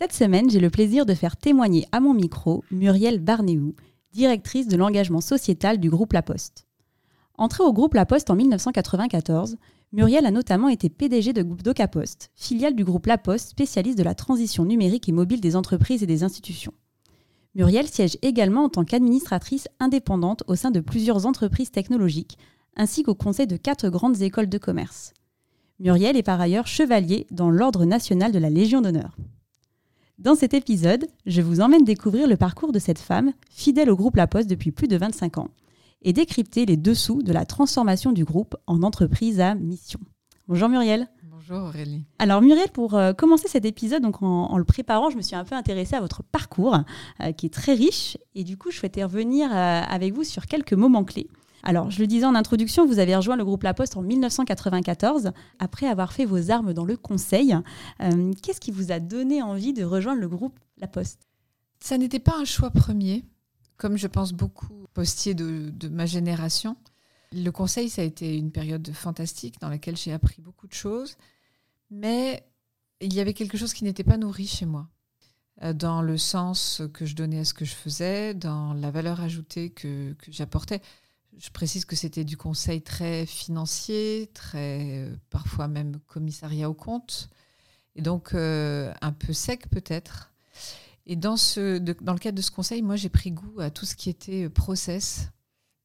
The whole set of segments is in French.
Cette semaine, j'ai le plaisir de faire témoigner à mon micro Muriel Barnéou, directrice de l'engagement sociétal du groupe La Poste. Entrée au groupe La Poste en 1994, Muriel a notamment été PDG de groupe DocaPost, filiale du groupe La Poste spécialiste de la transition numérique et mobile des entreprises et des institutions. Muriel siège également en tant qu'administratrice indépendante au sein de plusieurs entreprises technologiques, ainsi qu'au conseil de quatre grandes écoles de commerce. Muriel est par ailleurs chevalier dans l'Ordre national de la Légion d'honneur. Dans cet épisode, je vous emmène découvrir le parcours de cette femme, fidèle au groupe La Poste depuis plus de 25 ans, et décrypter les dessous de la transformation du groupe en entreprise à mission. Bonjour Muriel. Bonjour Aurélie. Alors Muriel, pour euh, commencer cet épisode, donc en, le préparant, je me suis un peu intéressée à votre parcours, euh, qui est très riche, et du coup, je souhaitais revenir euh, avec vous sur quelques moments clés. Alors, je le disais en introduction, vous avez rejoint le groupe La Poste en 1994, après avoir fait vos armes dans le conseil. Euh, qu'est-ce qui vous a donné envie de rejoindre le groupe La Poste? Ça n'était pas un choix premier, comme je pense beaucoup postiers de, ma génération. Le conseil, ça a été une période fantastique dans laquelle j'ai appris beaucoup de choses, mais il y avait quelque chose qui n'était pas nourri chez moi euh, dans le sens que je donnais à ce que je faisais, dans la valeur ajoutée que j'apportais. Je précise que c'était du conseil très financier, très euh, parfois même commissariat au compte, et donc euh, un peu sec peut-être. Et dans, ce, dans le cadre de ce conseil, moi j'ai pris goût à tout ce qui était euh, process,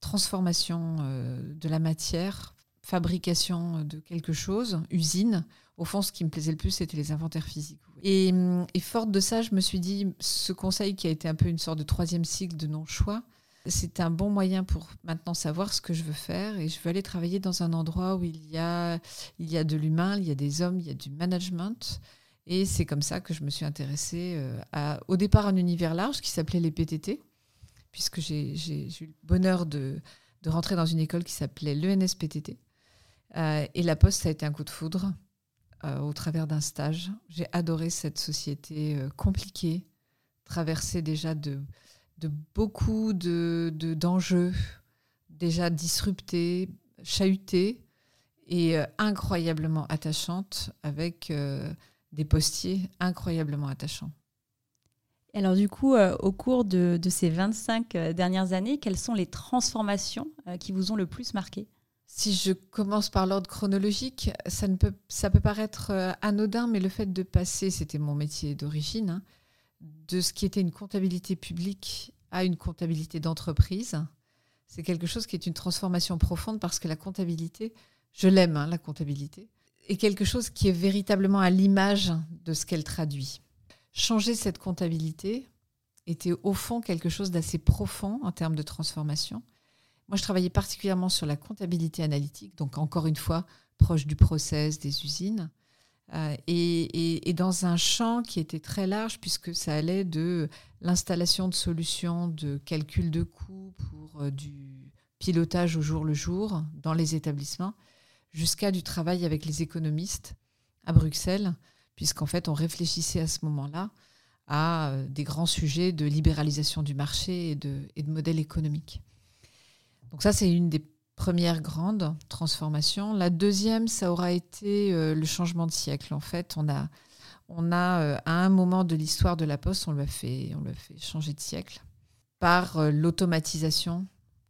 transformation de la matière, fabrication de quelque chose, usine. Au fond, ce qui me plaisait le plus, c'était les inventaires physiques. Et, et forte de ça, je me suis dit, ce conseil qui a été un peu une sorte de troisième cycle de non-choix, c'est un bon moyen pour maintenant savoir ce que je veux faire et je veux aller travailler dans un endroit où il y a, il y a de l'humain, il y a des hommes, il y a du management. Et c'est comme ça que je me suis intéressée euh, à, au départ, un univers large qui s'appelait les PTT, puisque j'ai eu le bonheur de, de, rentrer dans une école qui s'appelait l'ENSPTT. Euh, et la Poste, ça a été un coup de foudre euh, au travers d'un stage. J'ai adoré cette société euh, compliquée, traversée déjà de de beaucoup de, d'enjeux déjà disruptés, chahutés et euh, incroyablement attachantes avec euh, des postiers incroyablement attachants. Alors du coup, euh, au cours de, ces 25 dernières années, quelles sont les transformations qui vous ont le plus marqué? Si je commence par l'ordre chronologique, ça, ne peut, ça peut paraître anodin, mais le fait de passer, c'était mon métier d'origine, hein, de ce qui était une comptabilité publique à une comptabilité d'entreprise. C'est quelque chose qui est une transformation profonde parce que la comptabilité, je l'aime, hein, la comptabilité, est quelque chose qui est véritablement à l'image de ce qu'elle traduit. Changer cette comptabilité était au fond quelque chose d'assez profond en termes de transformation. Moi, je travaillais particulièrement sur la comptabilité analytique, donc encore une fois, proche du process, des usines. Euh, et, dans un champ qui était très large, puisque ça allait de l'installation de solutions de calcul de coûts pour euh, du pilotage au jour le jour dans les établissements, jusqu'à du travail avec les économistes à Bruxelles, puisqu'en fait on réfléchissait à ce moment-là à euh, des grands sujets de libéralisation du marché et de, et de modèle économique. Donc ça, c'est une des première grande transformation. La deuxième, ça aura été euh, le changement de siècle. En fait, on a, on a euh, à un moment de l'histoire de la Poste, on l'a fait, on fait changer de siècle par euh, l'automatisation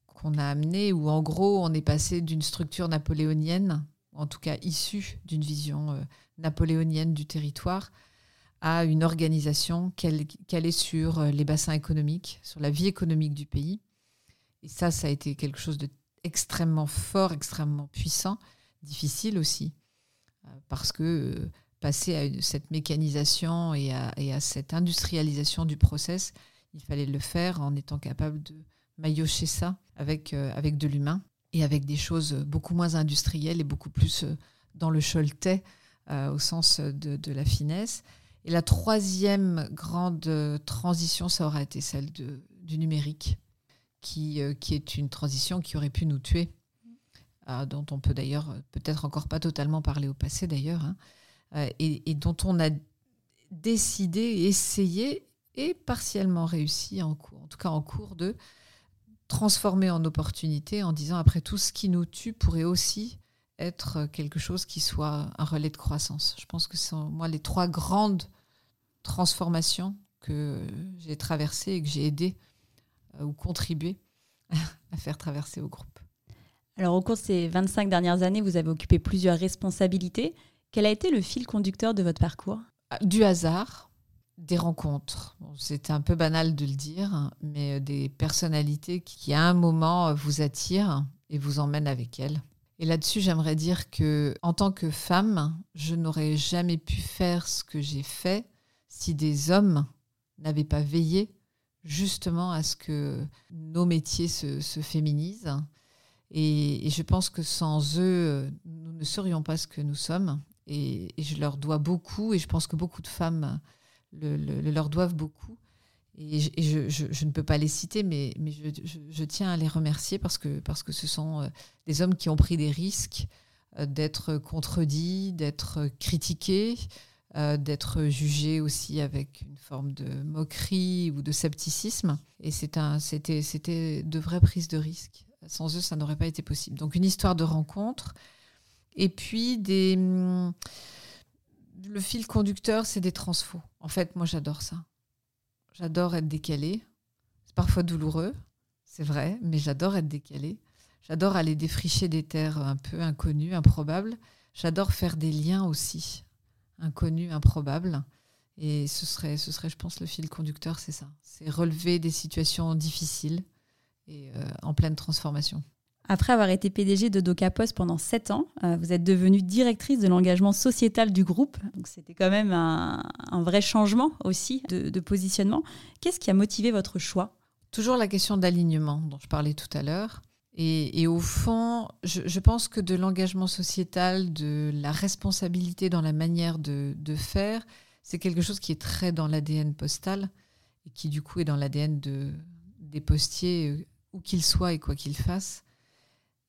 qu'on a amenée, où en gros, on est passé d'une structure napoléonienne, en tout cas issue d'une vision napoléonienne du territoire, à une organisation qu'elle est sur les bassins économiques, sur la vie économique du pays. Et ça, ça a été quelque chose de extrêmement fort, extrêmement puissant, difficile aussi, euh, parce que euh, passer à cette mécanisation et à, cette industrialisation du process, il fallait le faire en étant capable de maillotcher ça avec, euh, avec de l'humain et avec des choses beaucoup moins industrielles et beaucoup plus dans le choletais au sens de, la finesse. Et la troisième grande transition, ça aura été celle du numérique, qui, qui est une transition qui aurait pu nous tuer, dont on peut d'ailleurs peut-être encore pas totalement parler au passé d'ailleurs, hein, et, dont on a décidé, essayé et partiellement réussi, en, en tout cas en cours de transformer en opportunité en disant après tout ce qui nous tue pourrait aussi être quelque chose qui soit un relais de croissance. Je pense que ce sont moi les trois grandes transformations que j'ai traversées et que j'ai aidé euh, ou contribué à faire traverser au groupe. Alors au cours de ces 25 dernières années, vous avez occupé plusieurs responsabilités. Quel a été le fil conducteur de votre parcours? Du hasard, des rencontres. c'est un peu banal de le dire, mais euh, des personnalités qui, à un moment, euh, vous attirent et vous emmènent avec elles. Et là-dessus, j'aimerais dire que, en tant que femme, je n'aurais jamais pu faire ce que j'ai fait si des hommes n'avaient pas veillé justement à ce que nos métiers se, féminisent. Et, je pense que sans eux, nous ne serions pas ce que nous sommes. et je leur dois beaucoup, et je pense que beaucoup de femmes le, leur doivent beaucoup. Et, je, ne peux pas les citer, mais, mais je, tiens à les remercier parce que, parce que ce sont euh, des hommes qui ont pris des risques euh, d'être contredits, d'être critiqués, euh, d'être jugés aussi avec une forme de moquerie ou de scepticisme. Et c'était, de vraies prises de risques. Sans eux, ça n'aurait pas été possible. Donc une histoire de rencontre. Et puis des... Le fil conducteur, c'est des transfos. En fait, moi, j'adore ça. J'adore être décalé. C'est parfois douloureux, c'est vrai, mais j'adore être décalé. J'adore aller défricher des terres un peu inconnues, improbables. J'adore faire des liens aussi, inconnus, improbables. Et ce serait, ce serait, je pense, le fil conducteur, c'est ça. C'est relever des situations difficiles et euh, en pleine transformation. Après avoir été PDG de DocaPost pendant 7 ans, euh, vous êtes devenue directrice de l'engagement sociétal du groupe. Donc c'était quand même un, vrai changement aussi de, positionnement. Qu'est-ce qui a motivé votre choix? Toujours la question d'alignement dont je parlais tout à l'heure. Et, au fond, je, pense que de l'engagement sociétal, de la responsabilité dans la manière de, faire, c'est quelque chose qui est très dans l'ADN postal et qui du coup est dans l'ADN de, des postiers, euh, où qu'ils soient et quoi qu'ils fassent.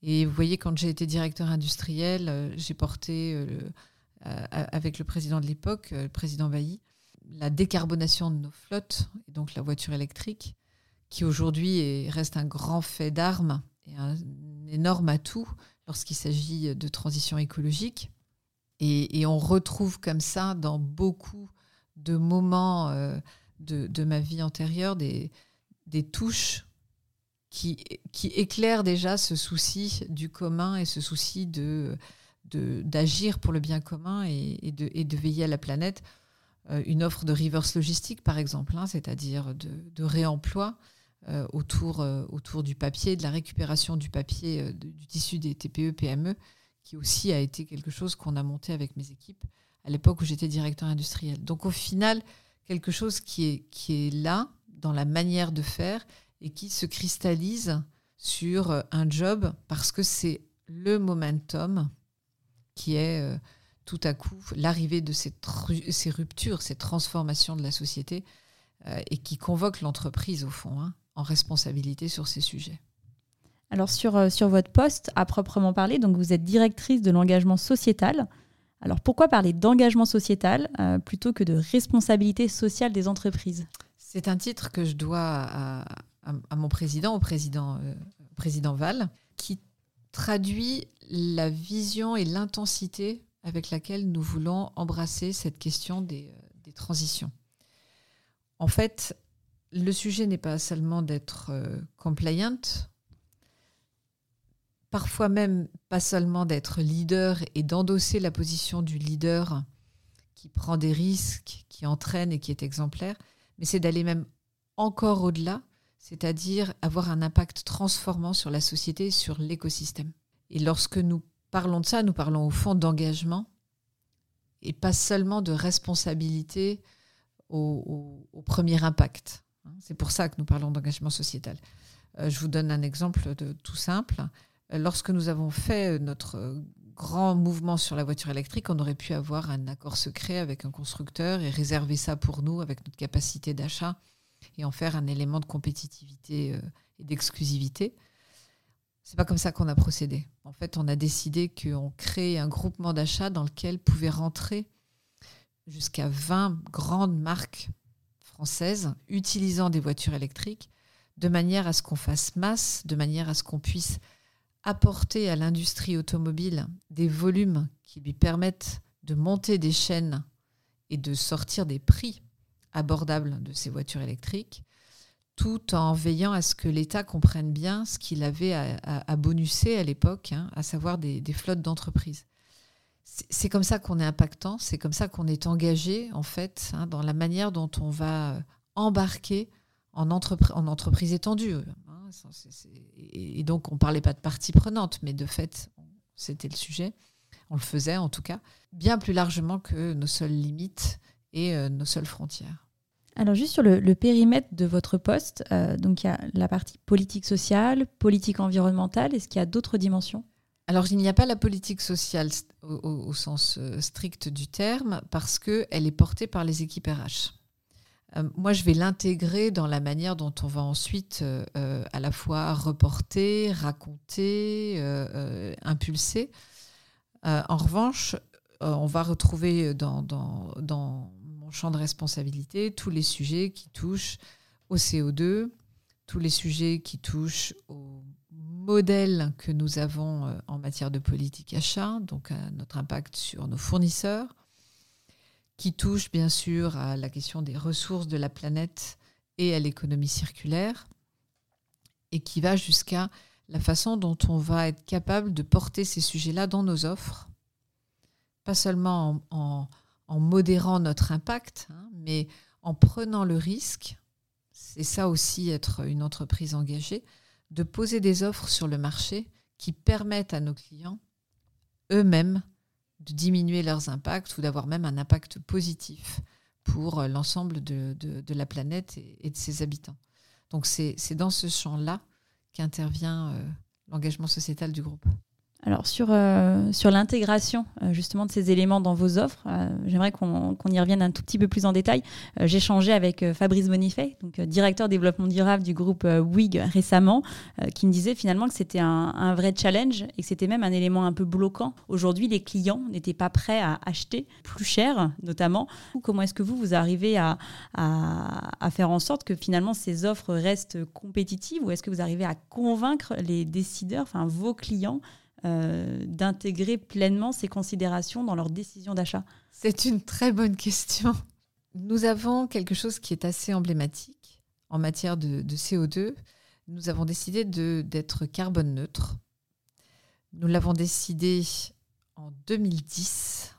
Et vous voyez, quand j'ai été directeur industriel, euh, j'ai porté, euh, avec le président de l'époque, le président Bailly, la décarbonation de nos flottes, et donc la voiture électrique, qui aujourd'hui reste un grand fait d'armes un énorme atout lorsqu'il s'agit de transition écologique. Et, on retrouve comme ça dans beaucoup de moments de, ma vie antérieure des, des touches qui, qui éclaire déjà ce souci du commun et ce souci de d'agir pour le bien commun et, de, et, de, veiller à la planète. Euh, une offre de reverse logistique, par exemple, hein, c'est-à-dire de, de, réemploi euh, autour, euh, autour du papier, de la récupération du papier, du tissu des TPE, PME, qui aussi a été quelque chose qu'on a monté avec mes équipes à l'époque où j'étais directeur industriel. Donc au final, quelque chose qui est, qui est là, dans la manière de faire, et qui se cristallise sur euh, un job parce que c'est le momentum qui est euh, tout à coup l'arrivée de ces, ces, ruptures, ces transformations de la société euh, et qui convoque l'entreprise au fond hein, en responsabilité sur ces sujets. Alors sur, sur votre poste à proprement parler, donc vous êtes directrice de l'engagement sociétal. Alors pourquoi parler d'engagement sociétal plutôt que de responsabilité sociale des entreprises? C'est un titre que je dois à, à, mon président, au président, euh, président Val, qui traduit la vision et l'intensité avec laquelle nous voulons embrasser cette question des, euh, des transitions. En fait, le sujet n'est pas seulement d'être euh, compliant, parfois même pas seulement d'être leader et d'endosser la position du leader qui prend des risques, qui entraîne et qui est exemplaire, mais c'est d'aller même encore au-delà c'est-à-dire avoir un impact transformant sur la société, sur l'écosystème. Et lorsque nous parlons de ça, nous parlons au fond d'engagement et pas seulement de responsabilité au, premier impact. C'est pour ça que nous parlons d'engagement sociétal. Euh, je vous donne un exemple de tout simple. Lorsque nous avons fait notre grand mouvement sur la voiture électrique, on aurait pu avoir un accord secret avec un constructeur et réserver ça pour nous avec notre capacité d'achat et en faire un élément de compétitivité euh, et d'exclusivité. C'est pas comme ça qu'on a procédé. En fait, on a décidé qu'on crée un groupement d'achat dans lequel pouvaient rentrer jusqu'à 20 grandes marques françaises utilisant des voitures électriques de manière à ce qu'on fasse masse, de manière à ce qu'on puisse apporter à l'industrie automobile des volumes qui lui permettent de monter des chaînes et de sortir des prix abordables de ces voitures électriques, tout en veillant à ce que l'État comprenne bien ce qu'il avait à, à, bonusser à l'époque, hein, à savoir des, flottes d'entreprises. C'est comme ça qu'on est impactant, c'est comme ça qu'on est engagé en fait hein, dans la manière dont on va embarquer en, en entreprise étendue. Hein, et donc, on ne parlait pas de partie prenante, mais de fait, c'était le sujet. On le faisait en tout cas, bien plus largement que nos seules limites et euh, nos seules frontières. Alors juste sur le, périmètre de votre poste, euh, donc il y a la partie politique sociale, politique environnementale, est-ce qu'il y a d'autres dimensions? Alors, il n'y a pas la politique sociale au, sens euh, strict du terme parce qu'elle est portée par les équipes RH. Euh, moi, je vais l'intégrer dans la manière dont on va ensuite euh, à la fois reporter, raconter, impulser. en revanche, on va retrouver dans, mon champ de responsabilité tous les sujets qui touchent au CO2, tous les sujets qui touchent au modèle que nous avons en matière de politique achat, donc à notre impact sur nos fournisseurs, qui touche bien sûr à la question des ressources de la planète et à l'économie circulaire, et qui va jusqu'à la façon dont on va être capable de porter ces sujets-là dans nos offres, pas seulement en, modérant notre impact, hein, mais en prenant le risque, c'est ça aussi être une entreprise engagée, de poser des offres sur le marché qui permettent à nos clients eux-mêmes de diminuer leurs impacts ou d'avoir même un impact positif pour euh, l'ensemble de, la planète et, de ses habitants. Donc c'est dans ce champ-là qu'intervient euh, l'engagement sociétal du groupe. Alors sur, euh, sur l'intégration euh, justement de ces éléments dans vos offres, euh, j'aimerais qu'on y revienne un tout petit peu plus en détail. J'ai changé avec Fabrice Bonifay, donc directeur développement durable du groupe WIG récemment, qui me disait finalement que c'était un, un, vrai challenge et que c'était même un élément un peu bloquant. Aujourd'hui, les clients n'étaient pas prêts à acheter plus cher, notamment. Comment est-ce que vous, vous arrivez à, à, à faire en sorte que finalement ces offres restent compétitives ou est-ce que vous arrivez à convaincre les décideurs, enfin vos clients, euh, d'intégrer pleinement ces considérations dans leur décision d'achat C'est une très bonne question. Nous avons quelque chose qui est assez emblématique en matière de, CO2. Nous avons décidé d'être carbone neutre. Nous l'avons décidé en 2010.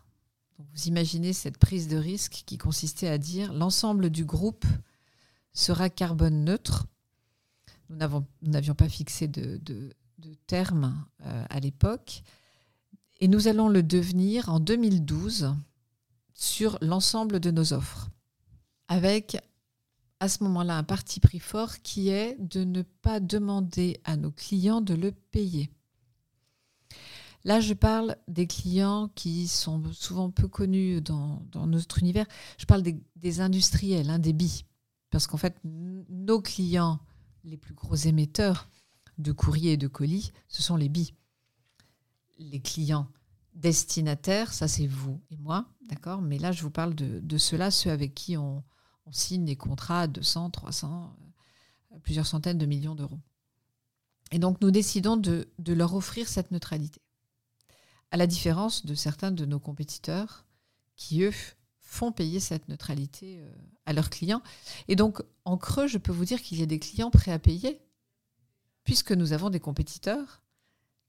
vous imaginez cette prise de risque qui consistait à dire l'ensemble du groupe sera carbone neutre. Nous n'avions pas fixé de termes euh, à l'époque. Et nous allons le devenir en 2012 sur l'ensemble de nos offres, avec à ce moment-là un parti pris fort qui est de ne pas demander à nos clients de le payer. Là, je parle des clients qui sont souvent peu connus dans, notre univers. Je parle des, industriels, hein, des billes. Parce qu'en fait, nos clients, les plus gros émetteurs, de courrier et de colis, ce sont les billes. Les clients destinataires, ça c'est vous et moi, d'accord? Mais là, je vous parle de, ceux-là, ceux avec qui on, signe des contrats à 200, 300, euh, plusieurs centaines de millions d'euros. Et donc, nous décidons de, de leur offrir cette neutralité. À la différence de certains de nos compétiteurs qui, eux, font payer cette neutralité euh, à leurs clients. Et donc, en creux, je peux vous dire qu'il y a des clients prêts à payer puisque nous avons des compétiteurs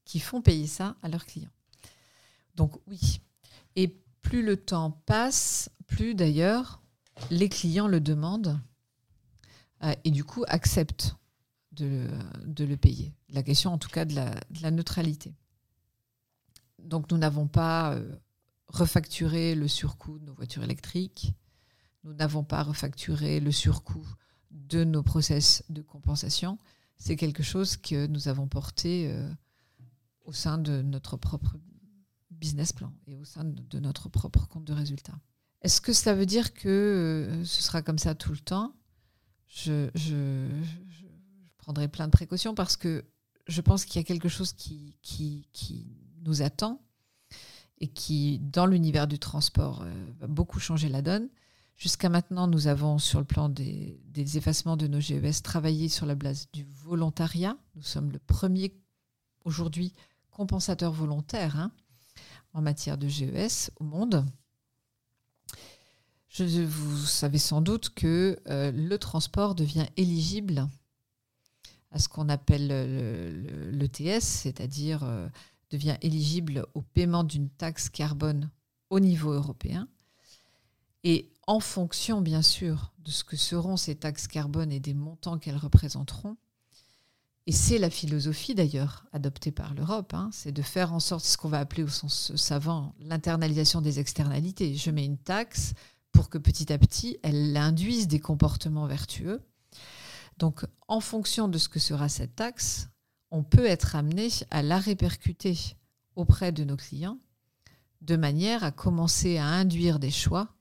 qui font payer ça à leurs clients. Donc oui. Et plus le temps passe, plus d'ailleurs les clients le demandent euh, et du coup acceptent de, le payer. La question en tout cas de la, neutralité. Donc nous n'avons pas euh, refacturé le surcoût de nos voitures électriques, nous n'avons pas refacturé le surcoût de nos process de compensation c'est quelque chose que nous avons porté euh, au sein de notre propre business plan et au sein de notre propre compte de résultat. Est-ce que ça veut dire que euh, ce sera comme ça tout le temps? Je, prendrai plein de précautions parce que je pense qu'il y a quelque chose qui, qui, nous attend et qui, dans l'univers du transport, euh, va beaucoup changer la donne. Jusqu'à maintenant, nous avons, sur le plan des, effacements de nos GES, travaillé sur la base du volontariat. Nous sommes le premier, aujourd'hui, compensateur volontaire hein, en matière de GES au monde. Vous savez sans doute que euh, le transport devient éligible à ce qu'on appelle l'ETS, c'est-à-dire euh, devient éligible au paiement d'une taxe carbone au niveau européen. Et en fonction, bien sûr, de ce que seront ces taxes carbone et des montants qu'elles représenteront, et c'est la philosophie d'ailleurs adoptée par l'Europe, hein, c'est de faire en sorte ce qu'on va appeler au sens savant l'internalisation des externalités. Je mets une taxe, pour que petit à petit, elle induise des comportements vertueux. Donc, en fonction de ce que sera cette taxe, on peut être amené à la répercuter auprès de nos clients de manière à commencer à induire des choix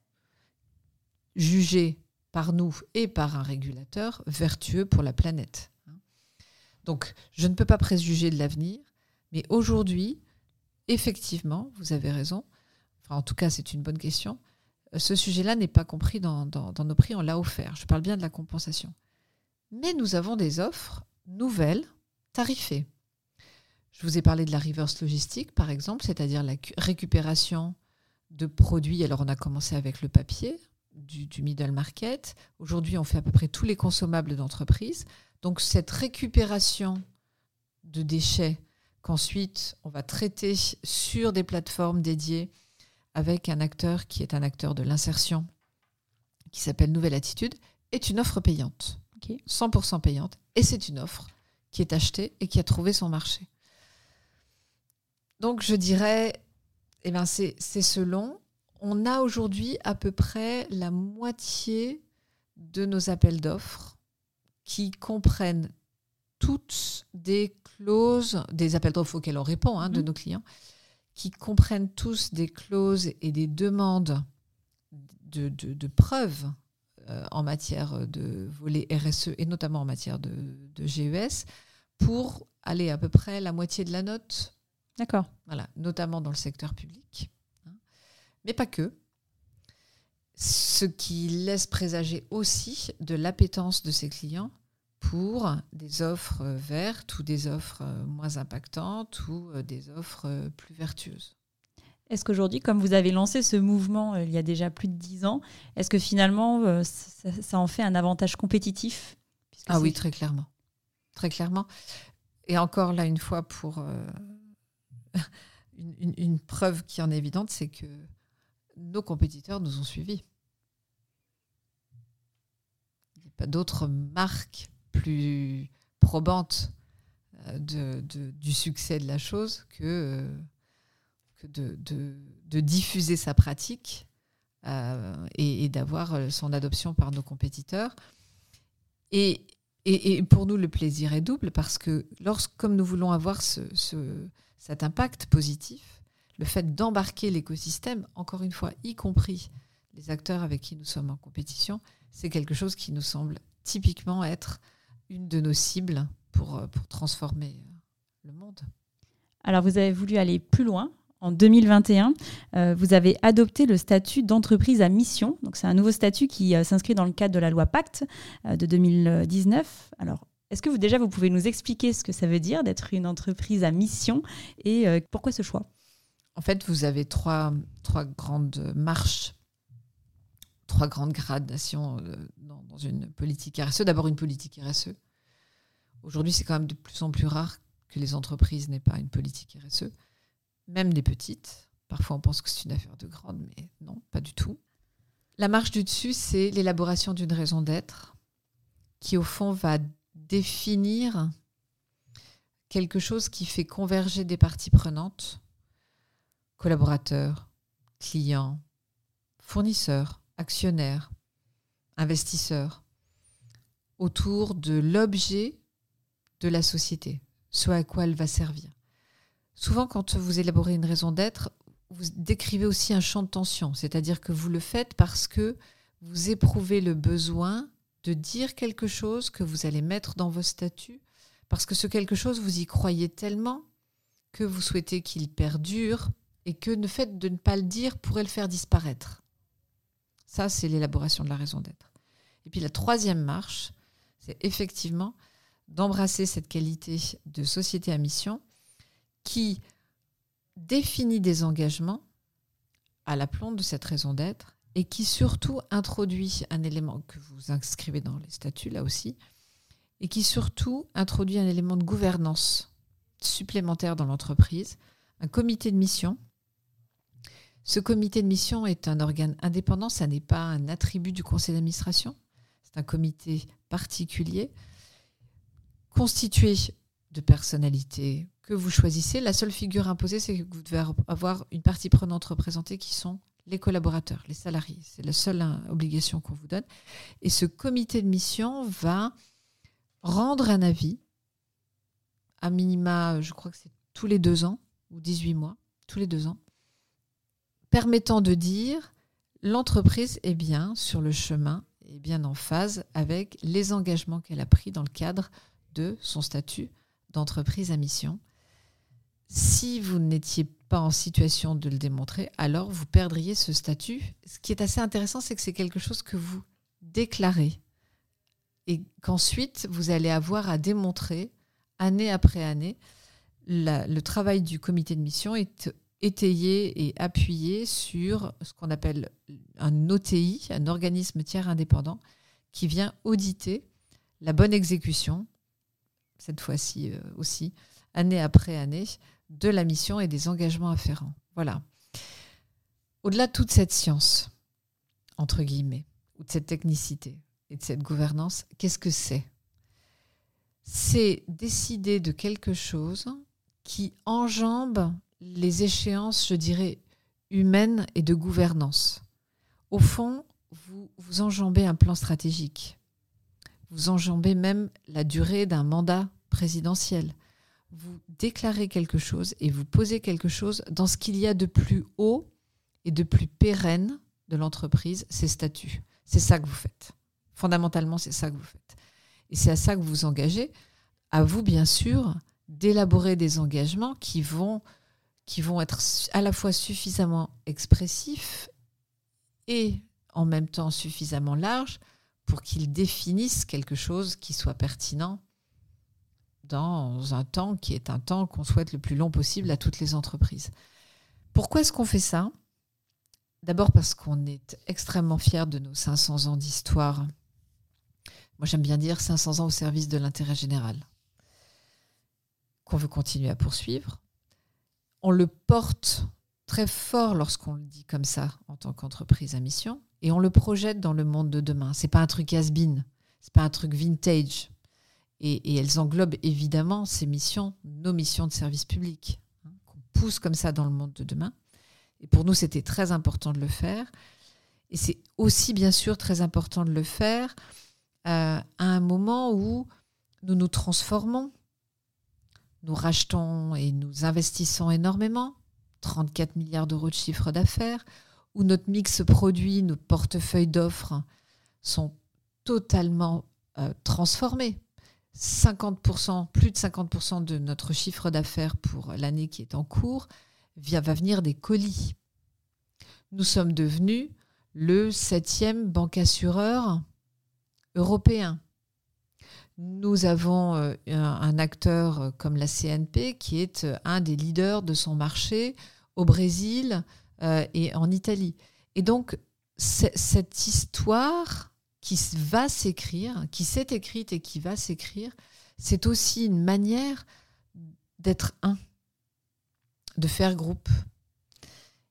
jugés par nous et par un régulateur vertueux pour la planète. Donc, je ne peux pas préjuger de l'avenir, mais aujourd'hui, effectivement, vous avez raison, enfin, en tout cas, c'est une bonne question, ce sujet-là n'est pas compris dans, nos prix, on l'a offert. Je parle bien de la compensation. Mais nous avons des offres nouvelles, tarifées. Je vous ai parlé de la reverse logistique, par exemple, c'est-à-dire la récupération de produits. Alors, on a commencé avec le papier, du, du middle market. Aujourd'hui, on fait à peu près tous les consommables d'entreprise. Donc, cette récupération de déchets qu'ensuite on va traiter sur des plateformes dédiées avec un acteur qui est un acteur de l'insertion, qui s'appelle Nouvelle Attitude, est une offre payante, 100% payante, et c'est une offre qui est achetée et qui a trouvé son marché. Donc je dirais, eh ben c'est selon. On a aujourd'hui à peu près la moitié de nos appels d'offres qui comprennent toutes des clauses, des appels d'offres auxquels on répond hein, de mhm. nos clients, qui comprennent tous des clauses et des demandes de, preuves euh, en matière de volet RSE et notamment en matière de, GES pour aller à peu près la moitié de la note. D'accord. Voilà, notamment dans le secteur public. Mais pas que. Ce qui laisse présager aussi de l'appétence de ses clients pour des offres vertes ou des offres moins impactantes ou euh, des offres euh, plus vertueuses. Est-ce qu'aujourd'hui, comme vous avez lancé ce mouvement euh, il y a déjà plus de dix ans, est-ce que finalement ça, en fait un avantage compétitif? Ah oui, très clairement. Très clairement. Et encore là, une fois, pour une, une, preuve qui en est évidente, c'est que nos compétiteurs nous ont suivis. Il n'y a pas d'autres marques plus probante euh, du succès de la chose que, euh, de, diffuser sa pratique euh, et, d'avoir son adoption par nos compétiteurs. Et, pour nous, le plaisir est double parce que, lorsque, comme nous voulons avoir ce, ce, cet impact positif, le fait d'embarquer l'écosystème, encore une fois, y compris les acteurs avec qui nous sommes en compétition, c'est quelque chose qui nous semble typiquement être une de nos cibles pour, euh, transformer euh, le monde. Alors vous avez voulu aller plus loin. En 2021, euh, vous avez adopté le statut d'entreprise à mission. Donc c'est un nouveau statut qui s'inscrit dans le cadre de la loi Pacte de 2019. Alors est-ce que déjà vous pouvez nous expliquer ce que ça veut dire d'être une entreprise à mission et pourquoi ce choix? En fait, vous avez trois, grandes marches trois grandes gradations euh, dans, une politique RSE. D'abord une politique RSE. Aujourd'hui, c'est quand même de plus en plus rare que les entreprises n'aient pas une politique RSE, même des petites. Parfois, on pense que c'est une affaire de grande, mais non, pas du tout. La marche du dessus, c'est l'élaboration d'une raison d'être qui, au fond, va définir quelque chose qui fait converger des parties prenantes, collaborateurs, clients, fournisseurs, actionnaires, investisseurs, autour de l'objet de la société, ce à quoi elle va servir. Souvent, quand vous élaborez une raison d'être, vous décrivez aussi un champ de tension, c'est-à-dire que vous le faites parce que vous éprouvez le besoin de dire quelque chose que vous allez mettre dans vos statuts, parce que ce quelque chose, vous y croyez tellement que vous souhaitez qu'il perdure et que le fait de ne pas le dire pourrait le faire disparaître. Ça, c'est l'élaboration de la raison d'être. Et puis la troisième marche, c'est effectivement d'embrasser cette qualité de société à mission qui définit des engagements à l'aplomb de cette raison d'être et qui surtout introduit un élément que vous inscrivez dans les statuts là aussi, et qui surtout introduit un élément de gouvernance supplémentaire dans l'entreprise, un comité de mission. Ce comité de mission est un organe indépendant, ça n'est pas un attribut du conseil d'administration, c'est un comité particulier constitué de personnalités que vous choisissez. La seule figure imposée, c'est que vous devez avoir une partie prenante représentée qui sont les collaborateurs, les salariés. C'est la seule hein, obligation qu'on vous donne. Et ce comité de mission va rendre un avis, à minima, je crois que c'est tous les deux ans, ou 18 mois, tous les deux ans, permettant de dire l'entreprise est bien sur le chemin, est bien en phase avec les engagements qu'elle a pris dans le cadre de son statut d'entreprise à mission. Si vous n'étiez pas en situation de le démontrer, alors vous perdriez ce statut. Ce qui est assez intéressant, c'est que c'est quelque chose que vous déclarez et qu'ensuite vous allez avoir à démontrer année après année. le travail du comité de mission est étayé et appuyé sur ce qu'on appelle un OTI, un organisme tiers indépendant, qui vient auditer la bonne exécution, cette fois-ci euh, aussi, année après année, de la mission et des engagements afférents. Voilà. Au-delà de toute cette science, entre guillemets, ou de cette technicité et de cette gouvernance, qu'est-ce que c'est? C'est décider de quelque chose qui enjambe les échéances, je dirais, humaines et de gouvernance. Au fond, vous, vous enjambez un plan stratégique. Vous enjambez même la durée d'un mandat présidentiel vous déclarez quelque chose et vous posez quelque chose dans ce qu'il y a de plus haut et de plus pérenne de l'entreprise, ses statuts. C'est ça que vous faites. Fondamentalement, c'est ça que vous faites. Et c'est à ça que vous vous engagez. À vous, bien sûr, d'élaborer des engagements qui vont, qui vont être à la fois suffisamment expressifs et en même temps suffisamment larges pour qu'ils définissent quelque chose qui soit pertinent dans un temps qui est un temps qu'on souhaite le plus long possible à toutes les entreprises. Pourquoi est-ce qu'on fait ça? D'abord parce qu'on est extrêmement fiers de nos 500 ans d'histoire. Moi j'aime bien dire 500 ans au service de l'intérêt général, qu'on veut continuer à poursuivre. On le porte très fort lorsqu'on le dit comme ça en tant qu'entreprise à mission et on le projette dans le monde de demain. C'est pas un truc has-been, c'est pas un truc vintage. Et, elles englobent évidemment ces missions, nos missions de service public, hein, qu'on pousse comme ça dans le monde de demain. Et pour nous, c'était très important de le faire. Et c'est aussi, bien sûr, très important de le faire euh, à un moment où nous nous transformons, nous rachetons et nous investissons énormément, 34 milliards d'euros de chiffre d'affaires, où notre mix produit, nos portefeuilles d'offres sont totalement euh, transformés 50%, plus de 50% de notre chiffre d'affaires pour l'année qui est en cours va venir des colis. Nous sommes devenus le septième banque assureur européen. Nous avons euh, un acteur comme la CNP qui est euh, un des leaders de son marché au Brésil euh, et en Italie. Et donc, cette histoire qui va s'écrire, qui s'est écrite et qui va s'écrire, c'est aussi une manière d'être un, de faire groupe.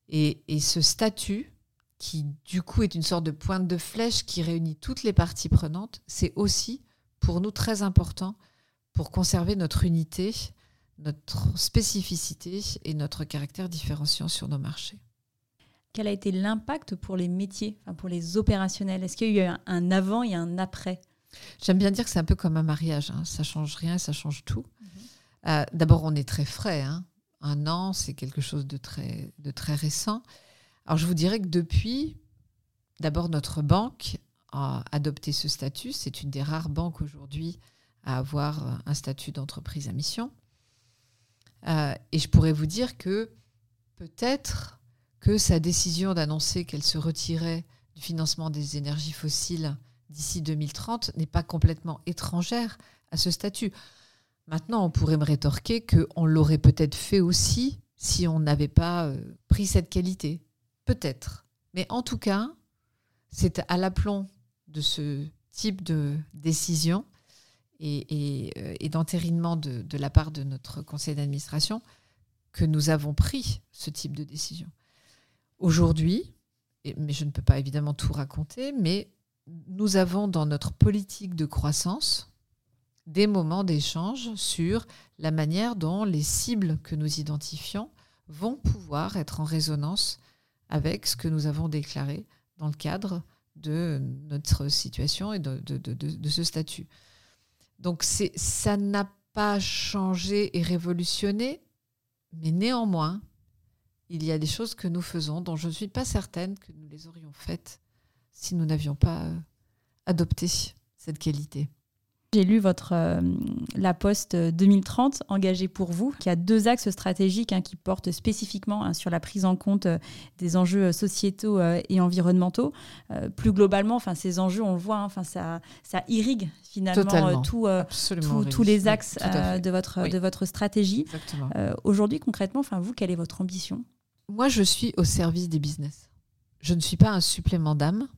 Et, ce statut, qui du coup est une sorte de pointe de flèche qui réunit toutes les parties prenantes, c'est aussi pour nous très important pour conserver notre unité, notre spécificité et notre caractère différenciant sur nos marchés quel a été l'impact pour les métiers, pour les opérationnels? Est-ce qu'il y a eu un avant et un après? J'aime bien dire que c'est un peu comme un mariage. Hein. Ça change rien, ça change tout. Mhm. Euh, d'abord, on est très frais. Hein. un an, c'est quelque chose de très, de très récent. Alors je vous dirais que depuis, d'abord notre banque a adopté ce statut. C'est une des rares banques aujourd'hui à avoir un statut d'entreprise à mission. Euh, et je pourrais vous dire que peut-être que sa décision d'annoncer qu'elle se retirait du financement des énergies fossiles d'ici 2030 n'est pas complètement étrangère à ce statut. Maintenant, on pourrait me rétorquer qu'on l'aurait peut-être fait aussi si on n'avait pas euh, pris cette qualité. Peut-être. Mais en tout cas, c'est à l'aplomb de ce type de décision et, euh, d'entérinement de, de, la part de notre conseil d'administration que nous avons pris ce type de décision. Aujourd'hui, mais je ne peux pas évidemment tout raconter, mais nous avons dans notre politique de croissance des moments d'échange sur la manière dont les cibles que nous identifions vont pouvoir être en résonance avec ce que nous avons déclaré dans le cadre de notre situation et de, de, ce statut. Donc ça n'a pas changé et révolutionné, mais néanmoins, il y a des choses que nous faisons dont je ne suis pas certaine que nous les aurions faites si nous n'avions pas euh, adopté cette qualité. J'ai lu votre euh, La Poste 2030 engagée pour vous, qui a deux axes stratégiques hein, qui portent spécifiquement hein, sur la prise en compte euh, des enjeux sociétaux et environnementaux. plus globalement, enfin ces enjeux, on le voit, hein, enfin ça, ça irrigue finalement tout, tous les axes de votre de votre stratégie. Aujourd'hui, concrètement, enfin vous, quelle est votre ambition? Moi, je suis au service des business. Je ne suis pas un supplément d'âme.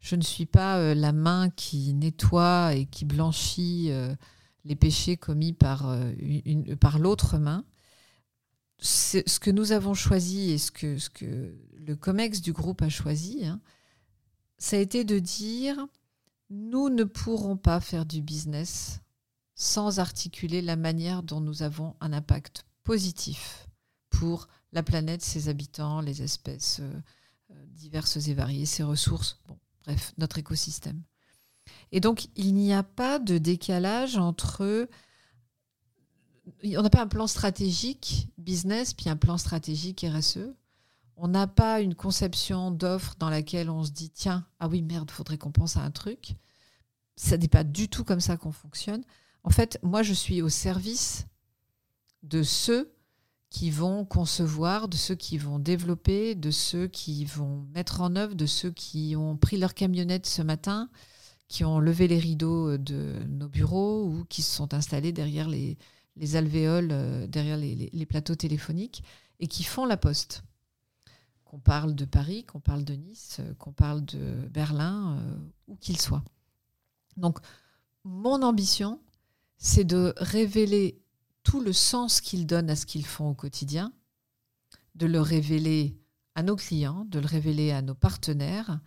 Je ne suis pas euh, la main qui nettoie et qui blanchit euh, les péchés commis par, euh, l'autre main. Ce que nous avons choisi et ce que, le COMEX du groupe a choisi, hein, ça a été de dire nous ne pourrons pas faire du business sans articuler la manière dont nous avons un impact positif pour la planète, ses habitants, les espèces diverses et variées, ses ressources. Bref, notre écosystème. Et donc, il n'y a pas de décalage entre... On n'a pas un plan stratégique business, puis un plan stratégique RSE. On n'a pas une conception d'offre dans laquelle on se dit, tiens, ah oui, merde, faudrait qu'on pense à un truc. Ça n'est pas du tout comme ça qu'on fonctionne. En fait, moi, je suis au service de ceux qui vont concevoir, de ceux qui vont développer, de ceux qui vont mettre en œuvre, de ceux qui ont pris leur camionnette ce matin, qui ont levé les rideaux de nos bureaux ou qui se sont installés derrière les, alvéoles, euh, derrière les, plateaux téléphoniques et qui font la poste. Qu'on parle de Paris, qu'on parle de Nice, euh, qu'on parle de Berlin, euh, où qu'il soit. Donc, mon ambition, c'est de révéler tout le sens qu'ils donnent à ce qu'ils font au quotidien, de le révéler à nos clients, de le révéler à nos partenaires,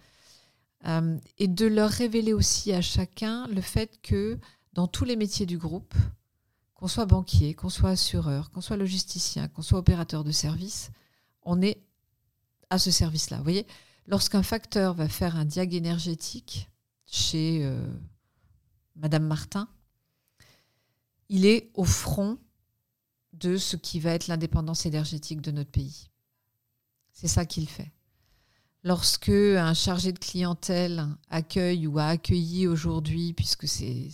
euh, et de leur révéler aussi à chacun le fait que dans tous les métiers du groupe, qu'on soit banquier, qu'on soit assureur, qu'on soit logisticien, qu'on soit opérateur de service, on est à ce service-là. Vous voyez, lorsqu'un facteur va faire un diag énergétique chez euh, Madame Martin, il est au front de ce qui va être l'indépendance énergétique de notre pays. C'est ça qu'il fait. Lorsque un chargé de clientèle accueille ou a accueilli aujourd'hui, puisque c'est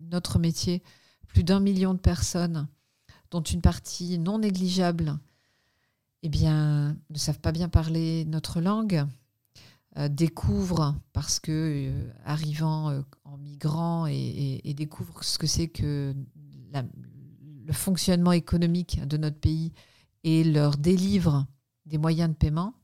notre métier, plus d'un million de personnes, dont une partie non négligeable, eh bien, ne savent pas bien parler notre langue, euh, découvrent, parce que euh, arrivant euh, en migrant et, découvrent ce que c'est que la, le fonctionnement économique de notre pays et leur délivre des moyens de paiement,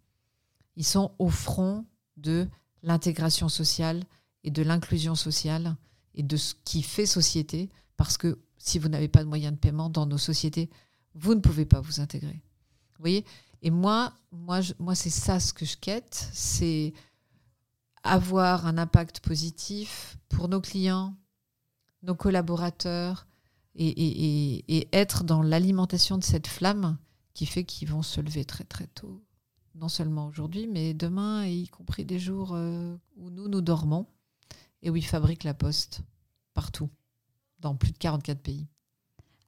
ils sont au front de l'intégration sociale et de l'inclusion sociale et de ce qui fait société, parce que si vous n'avez pas de moyens de paiement dans nos sociétés, vous ne pouvez pas vous intégrer. Vous voyez? Et moi, moi, moi c'est ça ce que je quête, c'est avoir un impact positif pour nos clients, nos collaborateurs, et, être dans l'alimentation de cette flamme qui fait qu'ils vont se lever très très tôt, non seulement aujourd'hui, mais demain, y compris des jours euh, où nous, nous dormons et où ils fabriquent la poste, partout, dans plus de 44 pays.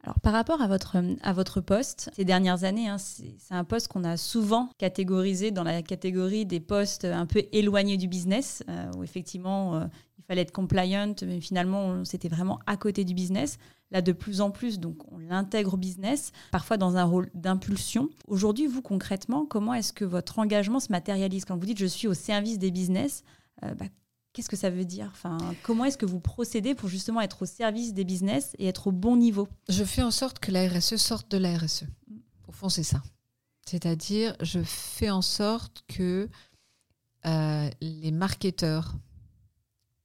Alors, par rapport à votre, à votre poste, ces dernières années, hein, c'est un poste qu'on a souvent catégorisé dans la catégorie des postes un peu éloignés du business, euh, où effectivement, euh, fallait être compliant, mais finalement, c'était vraiment à côté du business. Là, de plus en plus, donc, on l'intègre au business, parfois dans un rôle d'impulsion. Aujourd'hui, vous, concrètement, comment est-ce que votre engagement se matérialise? Quand vous dites « je suis au service des business euh, bah, Qu'est-ce que ça veut dire? Enfin, Comment est-ce que vous procédez pour justement être au service des business et être au bon niveau? Je fais en sorte que la RSE sorte de la RSE. Au fond, c'est ça. C'est-à-dire, je fais en sorte que euh, les marketeurs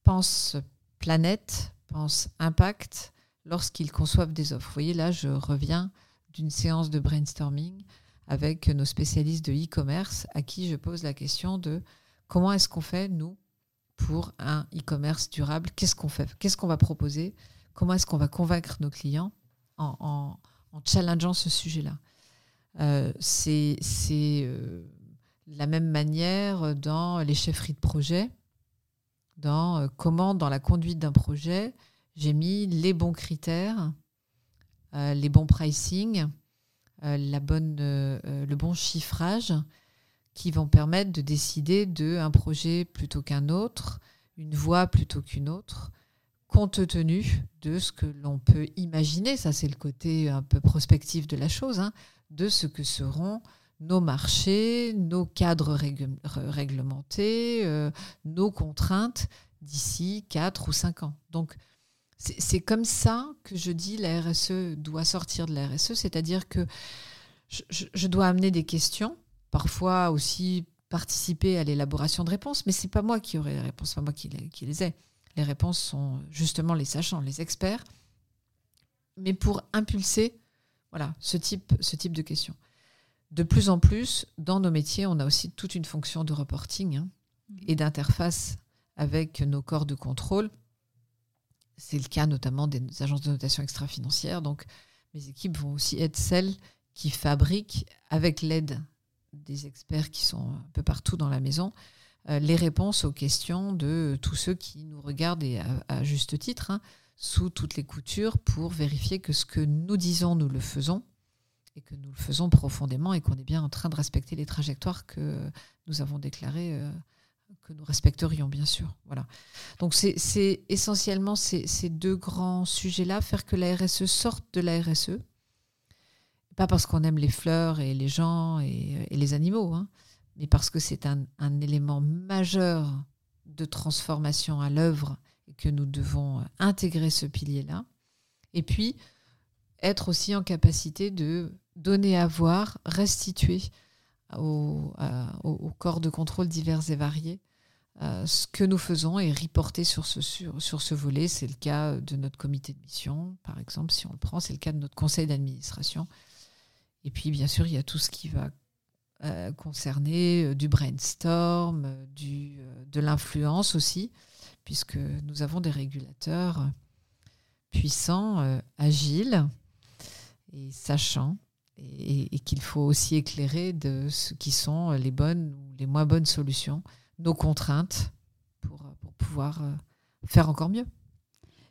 pensent planète, pensent impact lorsqu'ils conçoivent des offres. Vous voyez, là, je reviens d'une séance de brainstorming avec nos spécialistes de e-commerce à qui je pose la question de comment est-ce qu'on fait, nous, pour un e-commerce durable? Qu'est-ce qu'on fait? Qu'est-ce qu'on va proposer? Comment est-ce qu'on va convaincre nos clients en, challengeant ce sujet-là? Euh, C'est euh, la même manière dans les chefferies de projet, euh, comment, dans la conduite d'un projet, j'ai mis les bons critères, les bons pricing, la bonne, le bon chiffrage qui vont permettre de décider d'un projet plutôt qu'un autre, une voie plutôt qu'une autre, compte tenu de ce que l'on peut imaginer, ça c'est le côté un peu prospectif de la chose, hein, de ce que seront nos marchés, nos cadres réglementés, euh, nos contraintes d'ici 4 ou 5 ans. Donc c'est comme ça que je dis la RSE doit sortir de la RSE, c'est-à-dire que je, dois amener des questions parfois aussi participer à l'élaboration de réponses, mais c'est pas moi qui aurai les réponses, pas moi qui les, qui les ai. Les réponses sont justement les sachants, les experts, mais pour impulser voilà, ce, type, ce type de questions. De plus en plus, dans nos métiers, on a aussi toute une fonction de reporting hein, mmh. et d'interface avec nos corps de contrôle. C'est le cas notamment des agences de notation extra-financière. Donc, mes équipes vont aussi être celles qui fabriquent, avec l'aide des experts qui sont un peu partout dans la maison, euh, les réponses aux questions de tous ceux qui nous regardent, et à, juste titre, hein, sous toutes les coutures, pour vérifier que ce que nous disons, nous le faisons, et que nous le faisons profondément, et qu'on est bien en train de respecter les trajectoires que nous avons déclarées, euh, que nous respecterions, bien sûr. Voilà. Donc c'est essentiellement ces, deux grands sujets-là, faire que la RSE sorte de la RSE, pas parce qu'on aime les fleurs et les gens et, les animaux, hein, mais parce que c'est un, élément majeur de transformation à l'œuvre et que nous devons intégrer ce pilier-là. Et puis, être aussi en capacité de donner à voir, restituer au, corps de contrôle divers et variés euh, ce que nous faisons et reporter sur ce, sur, sur ce volet. C'est le cas de notre comité de mission, par exemple, si on le prend, c'est le cas de notre conseil d'administration. Et puis, bien sûr, il y a tout ce qui va euh, concerner euh, du brainstorm, du, de l'influence aussi, puisque nous avons des régulateurs puissants, agiles et sachants, et, qu'il faut aussi éclairer de ce qui sont les bonnes ou les moins bonnes solutions, nos contraintes, pour, pour pouvoir faire encore mieux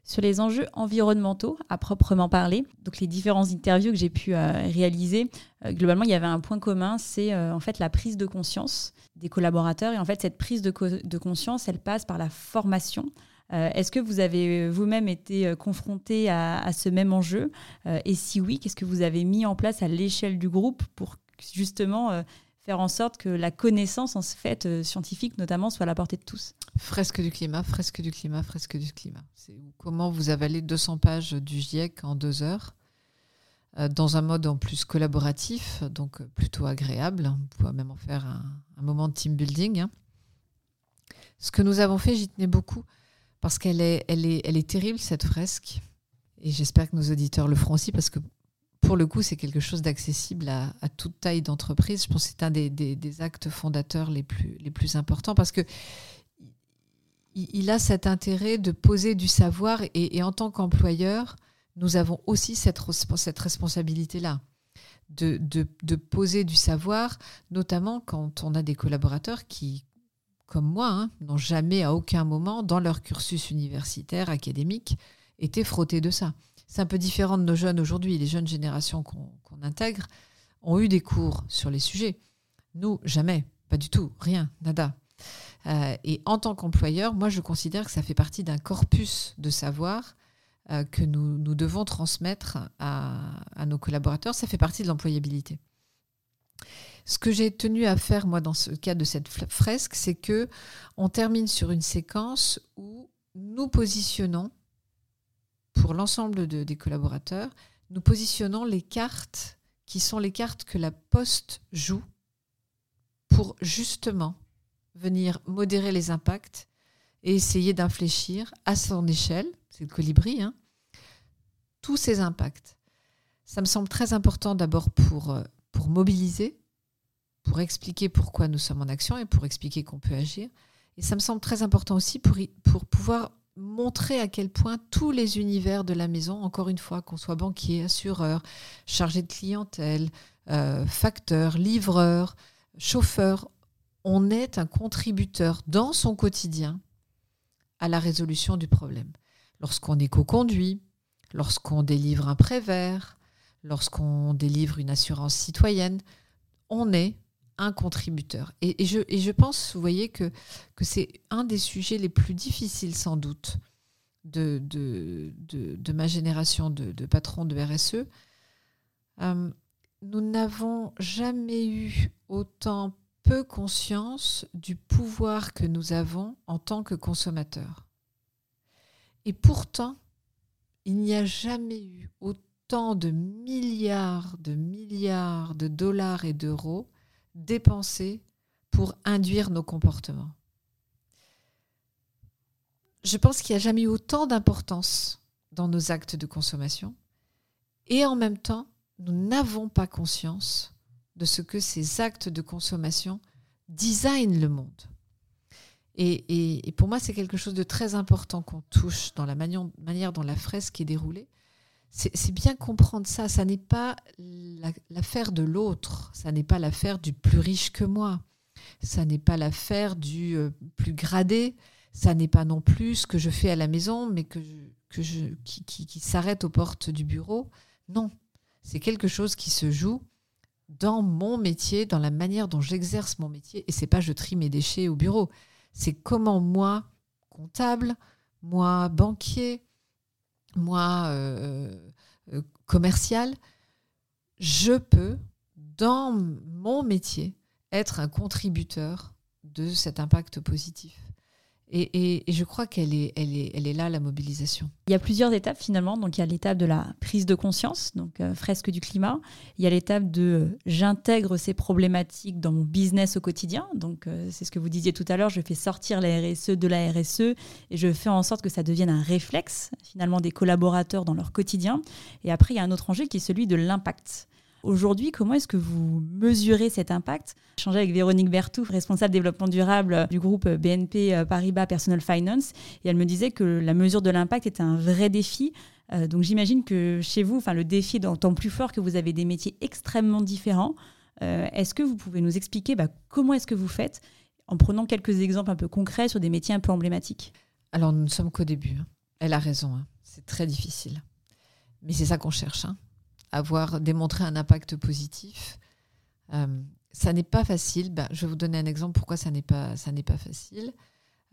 sur les enjeux environnementaux à proprement parler. Donc les différentes interviews que j'ai pu euh, réaliser, euh, globalement, il y avait un point commun, c'est euh, en fait la prise de conscience des collaborateurs. Et en fait, cette prise de, conscience, elle passe par la formation. Est-ce que vous avez vous-même été confronté à, ce même enjeu? Et si oui, qu'est-ce que vous avez mis en place à l'échelle du groupe pour justement faire en sorte que la connaissance en fait euh, scientifique notamment soit à la portée de tous? Fresque du climat, fresque du climat, fresque du climat. C'est comment vous avalez 200 pages du GIEC en deux heures euh, dans un mode en plus collaboratif, donc euh, plutôt agréable. On pourrait même en faire un, moment de team building. Hein. Ce que nous avons fait, j'y tenais beaucoup parce qu'elle est, elle est, elle est terrible cette fresque. Et j'espère que nos auditeurs le feront aussi parce que pour le coup, c'est quelque chose d'accessible à, toute taille d'entreprise. Je pense que c'est un des, actes fondateurs les plus, les plus importants parce que il, a cet intérêt de poser du savoir et, en tant qu'employeur, nous avons aussi cette, cette responsabilité-là. De, de, poser du savoir, notamment quand on a des collaborateurs qui, comme moi, hein, n'ont jamais à aucun moment dans leur cursus universitaire, académique, été frottés de ça. C'est un peu différent de nos jeunes aujourd'hui. Les jeunes générations qu'on intègre ont eu des cours sur les sujets. Nous, jamais, pas du tout, rien, nada. Euh, et en tant qu'employeur, moi, je considère que ça fait partie d'un corpus de savoir euh, que nous, devons transmettre à, nos collaborateurs. Ça fait partie de l'employabilité. Ce que j'ai tenu à faire, moi, dans ce cas de cette fresque, c'est que on termine sur une séquence où nous positionnons, pour l'ensemble de, des collaborateurs, nous positionnons les cartes qui sont les cartes que la Poste joue pour justement venir modérer les impacts et essayer d'infléchir à son échelle, c'est le colibri, hein, tous ces impacts. Ça me semble très important d'abord pour, euh, pour mobiliser, pour expliquer pourquoi nous sommes en action et pour expliquer qu'on peut agir. Et ça me semble très important aussi pour, pour pouvoir montrer à quel point tous les univers de la maison, encore une fois, qu'on soit banquier, assureur, chargé de clientèle, euh, facteur, livreur, chauffeur, on est un contributeur dans son quotidien à la résolution du problème. Lorsqu'on est co-conduit, lorsqu'on délivre un prêt vert, lorsqu'on délivre une assurance citoyenne, on est un contributeur. Et, je, pense, vous voyez, que, c'est un des sujets les plus difficiles sans doute de, de, de, ma génération de, patrons de RSE. Euh, nous n'avons jamais eu autant peu conscience du pouvoir que nous avons en tant que consommateurs. Et pourtant, il n'y a jamais eu autant de milliards de milliards de dollars et d'euros dépensés pour induire nos comportements. Je pense qu'il n'y a jamais eu autant d'importance dans nos actes de consommation et en même temps, nous n'avons pas conscience de ce que ces actes de consommation designent le monde. Et, pour moi, c'est quelque chose de très important qu'on touche dans la manière, dont la fresque est déroulée. C'est bien comprendre ça. Ça n'est pas l'affaire de l'autre. Ça n'est pas l'affaire du plus riche que moi. Ça n'est pas l'affaire du euh, plus gradé. Ça n'est pas non plus ce que je fais à la maison, mais que que qui, qui s'arrête aux portes du bureau. Non, c'est quelque chose qui se joue dans mon métier, dans la manière dont j'exerce mon métier. Et c'est pas je trie mes déchets au bureau. C'est comment moi, comptable, moi, banquier, moi, euh, euh, commercial, je peux, dans mon métier, être un contributeur de cet impact positif. Et, je crois qu'elle est, elle est, elle est là, la mobilisation. Il y a plusieurs étapes finalement. Donc il y a l'étape de la prise de conscience, donc euh, fresque du climat. Il y a l'étape de euh, j'intègre ces problématiques dans mon business au quotidien. Donc euh, c'est ce que vous disiez tout à l'heure, je fais sortir la RSE de la RSE et je fais en sorte que ça devienne un réflexe finalement des collaborateurs dans leur quotidien. Et après, il y a un autre enjeu qui est celui de l'impact. Aujourd'hui, comment est-ce que vous mesurez cet impact J'ai avec Véronique Bertou, responsable développement durable du groupe BNP euh, Paribas Personal Finance, et elle me disait que la mesure de l'impact était un vrai défi. Euh, donc j'imagine que chez vous, enfin le défi est d'autant plus fort que vous avez des métiers extrêmement différents. Euh, est-ce que vous pouvez nous expliquer bah, comment est-ce que vous faites en prenant quelques exemples un peu concrets sur des métiers un peu emblématiques Alors nous ne sommes qu'au début. Hein. Elle a raison, hein. c'est très difficile. Mais c'est ça qu'on cherche. Hein avoir démontré un impact positif. Euh, ça n'est pas facile. Ben, je vais vous donner un exemple pourquoi ça n'est pas, ça pas facile.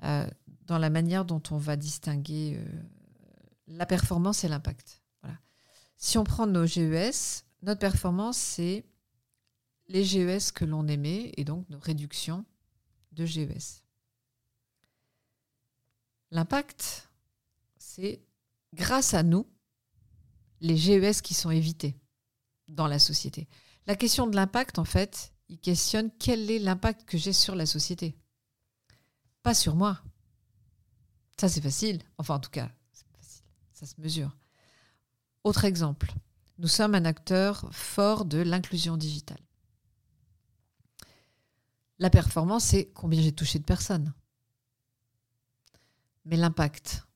Euh, dans la manière dont on va distinguer euh, la performance et l'impact. Voilà. Si on prend nos GES, notre performance, c'est les GES que l'on émet et donc nos réductions de GES. L'impact, c'est grâce à nous, les GES qui sont évités dans la société. La question de l'impact, en fait, il questionne quel est l'impact que j'ai sur la société. Pas sur moi. Ça, c'est facile. Enfin, en tout cas, facile. ça se mesure. Autre exemple, nous sommes un acteur fort de l'inclusion digitale. La performance, c'est combien j'ai touché de personnes. Mais l'impact,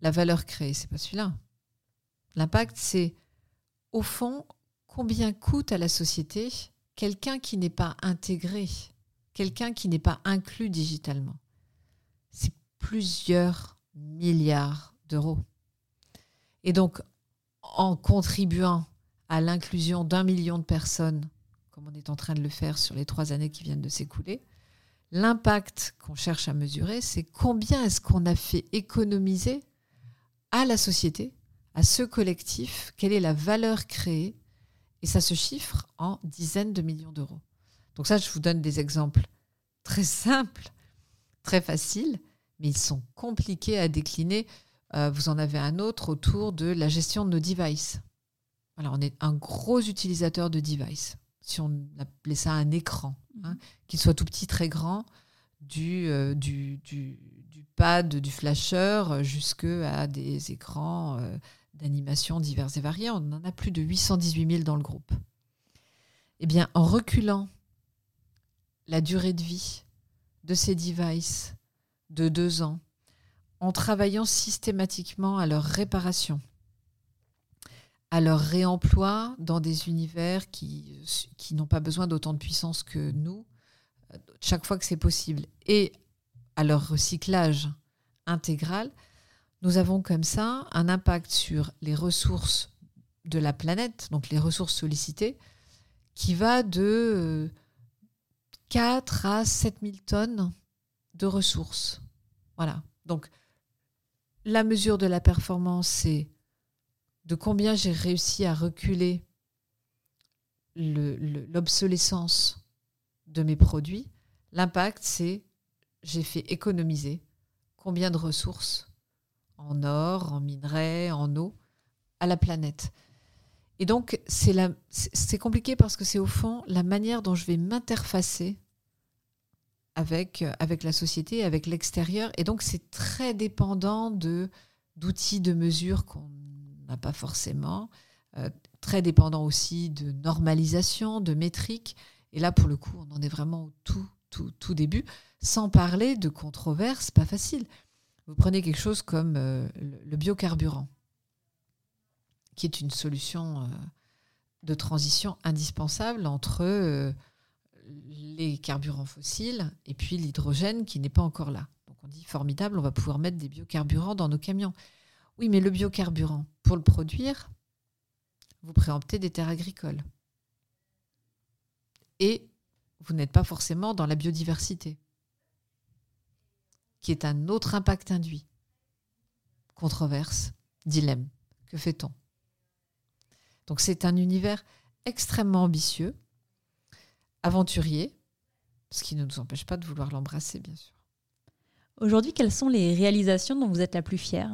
la valeur créée, c'est pas celui-là. L'impact, c'est au fond combien coûte à la société quelqu'un qui n'est pas intégré, quelqu'un qui n'est pas inclus digitalement? C'est plusieurs milliards d'euros. Et donc, en contribuant à l'inclusion d'un million de personnes, comme on est en train de le faire sur les trois années qui viennent de s'écouler, l'impact qu'on cherche à mesurer, c'est combien est-ce qu'on a fait économiser à la société, à ce collectif, quelle est la valeur créée, et ça se chiffre en dizaines de millions d'euros. Donc ça, je vous donne des exemples très simples, très faciles, mais ils sont compliqués à décliner. Euh, vous en avez un autre autour de la gestion de nos devices. Voilà, on est un gros utilisateur de devices. Si on appelait ça un écran, hein, mhm. qu'il soit tout petit, très grand, du, euh, du, du, du, pad, du flasher, jusqu'à des écrans euh, d'animation divers et variés. On en a plus de 818 000 dans le groupe. Eh bien, en reculant la durée de vie de ces devices de deux ans, en travaillant systématiquement à leur réparation, à leur réemploi dans des univers qui n'ont pas besoin d'autant de puissance que nous, chaque fois que c'est possible, et à leur recyclage intégral, nous avons comme ça un impact sur les ressources de la planète, donc les ressources sollicitées, qui va de 4 à 7 000 tonnes de ressources. Voilà. Donc, la mesure de la performance, c'est de combien j'ai réussi à reculer l'obsolescence de mes produits. L'impact, c'est j'ai fait économiser combien de ressources en or, en minerais, en eau à la planète. Et donc, c'est compliqué parce que c'est au fond la manière dont je vais m'interfacer avec, avec la société, avec l'extérieur. Et donc, c'est très dépendant de d'outils de mesure qu'on n'a pas forcément, euh, très dépendant aussi de normalisation, de métriques. Et là, pour le coup, on en est vraiment au tout, tout, tout début, sans parler de controverses, pas facile. Vous prenez quelque chose comme euh, le biocarburant, qui est une solution de transition indispensable entre les carburants fossiles et puis l'hydrogène qui n'est pas encore là. Donc on dit formidable, on va pouvoir mettre des biocarburants dans nos camions. Oui, mais le biocarburant, pour le produire, vous préemptez des terres agricoles. Et vous n'êtes pas forcément dans la biodiversité, qui est un autre impact induit. Controverse, dilemme. Que fait-on? Donc c'est un univers extrêmement ambitieux aventurier, ce qui ne nous empêche pas de vouloir l'embrasser, bien sûr. Aujourd'hui, quelles sont les réalisations dont vous êtes la plus fière?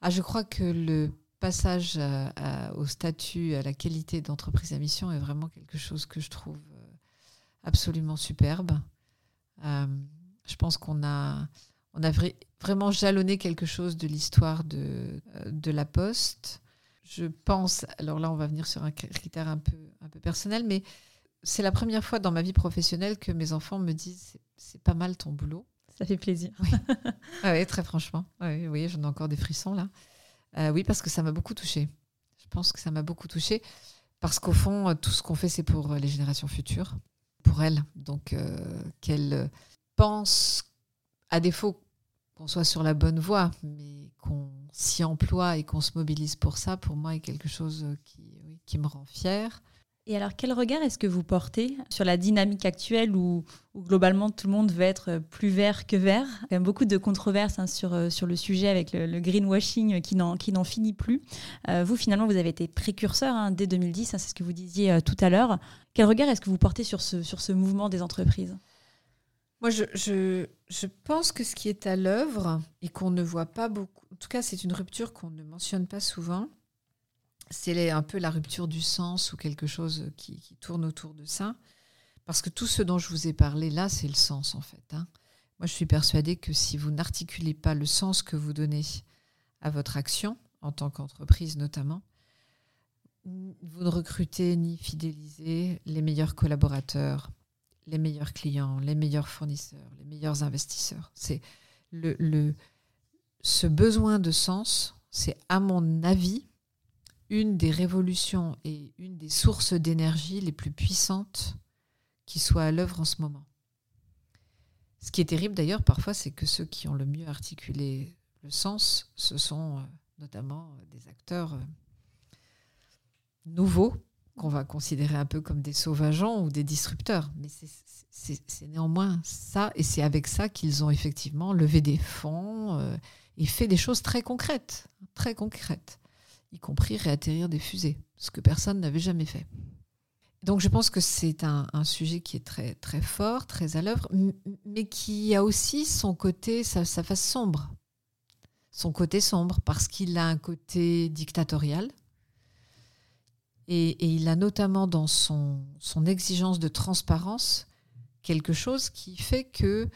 Ah, Je crois que le passage au statut, à la qualité d'entreprise à mission est vraiment quelque chose que je trouve euh, absolument superbe. Euh, je pense qu'on a, on a vraiment jalonné quelque chose de l'histoire de, euh, de la Poste. Je pense, alors là on va venir sur un critère un peu, un peu personnel, mais c'est la première fois dans ma vie professionnelle que mes enfants me disent c'est pas mal ton boulot. Ça fait plaisir. Oui, ah très franchement. Oui, oui j'en ai encore des frissons là. Euh, oui, parce que ça m'a beaucoup touchée. Je pense que ça m'a beaucoup touchée parce qu'au fond, tout ce qu'on fait, c'est pour les générations futures, pour elles. Donc, euh, qu'elles pensent, à défaut qu'on soit sur la bonne voie, mais qu'on s'y emploie et qu'on se mobilise pour ça, pour moi, est quelque chose qui, me rend fière. Et alors, quel regard est-ce que vous portez sur la dynamique actuelle où, globalement tout le monde veut être plus vert que vert? Il y a beaucoup de controverses hein, sur, euh, sur le sujet avec le, greenwashing qui n'en finit plus. Euh, vous, finalement, vous avez été précurseur hein, dès 2010, hein, c'est ce que vous disiez euh, tout à l'heure. Quel regard est-ce que vous portez sur ce mouvement des entreprises? Moi, je, je, je, pense que ce qui est à l'œuvre et qu'on ne voit pas beaucoup, en tout cas, c'est une rupture qu'on ne mentionne pas souvent, c'est un peu la rupture du sens ou quelque chose qui, tourne autour de ça. Parce que tout ce dont je vous ai parlé là, c'est le sens en fait. Hein. Moi, je suis persuadée que si vous n'articulez pas le sens que vous donnez à votre action, en tant qu'entreprise notamment, vous ne recrutez ni fidélisez les meilleurs collaborateurs, les meilleurs clients, les meilleurs fournisseurs, les meilleurs investisseurs. C'est le, ce besoin de sens, c'est à mon avis une des révolutions et une des sources d'énergie les plus puissantes qui soient à l'œuvre en ce moment. Ce qui est terrible d'ailleurs parfois, c'est que ceux qui ont le mieux articulé le sens, ce sont euh, notamment euh, des acteurs euh, nouveaux qu'on va considérer un peu comme des sauvageants ou des disrupteurs. Mais c'est néanmoins ça, et c'est avec ça qu'ils ont effectivement levé des fonds euh, et fait des choses très concrètes, très concrètes, y compris réatterrir des fusées, ce que personne n'avait jamais fait. Donc je pense que c'est un, sujet qui est très, très fort, très à l'œuvre, mais qui a aussi son côté, sa, face sombre. Son côté sombre, parce qu'il a un côté dictatorial. Et, il a notamment dans son, exigence de transparence quelque chose qui fait que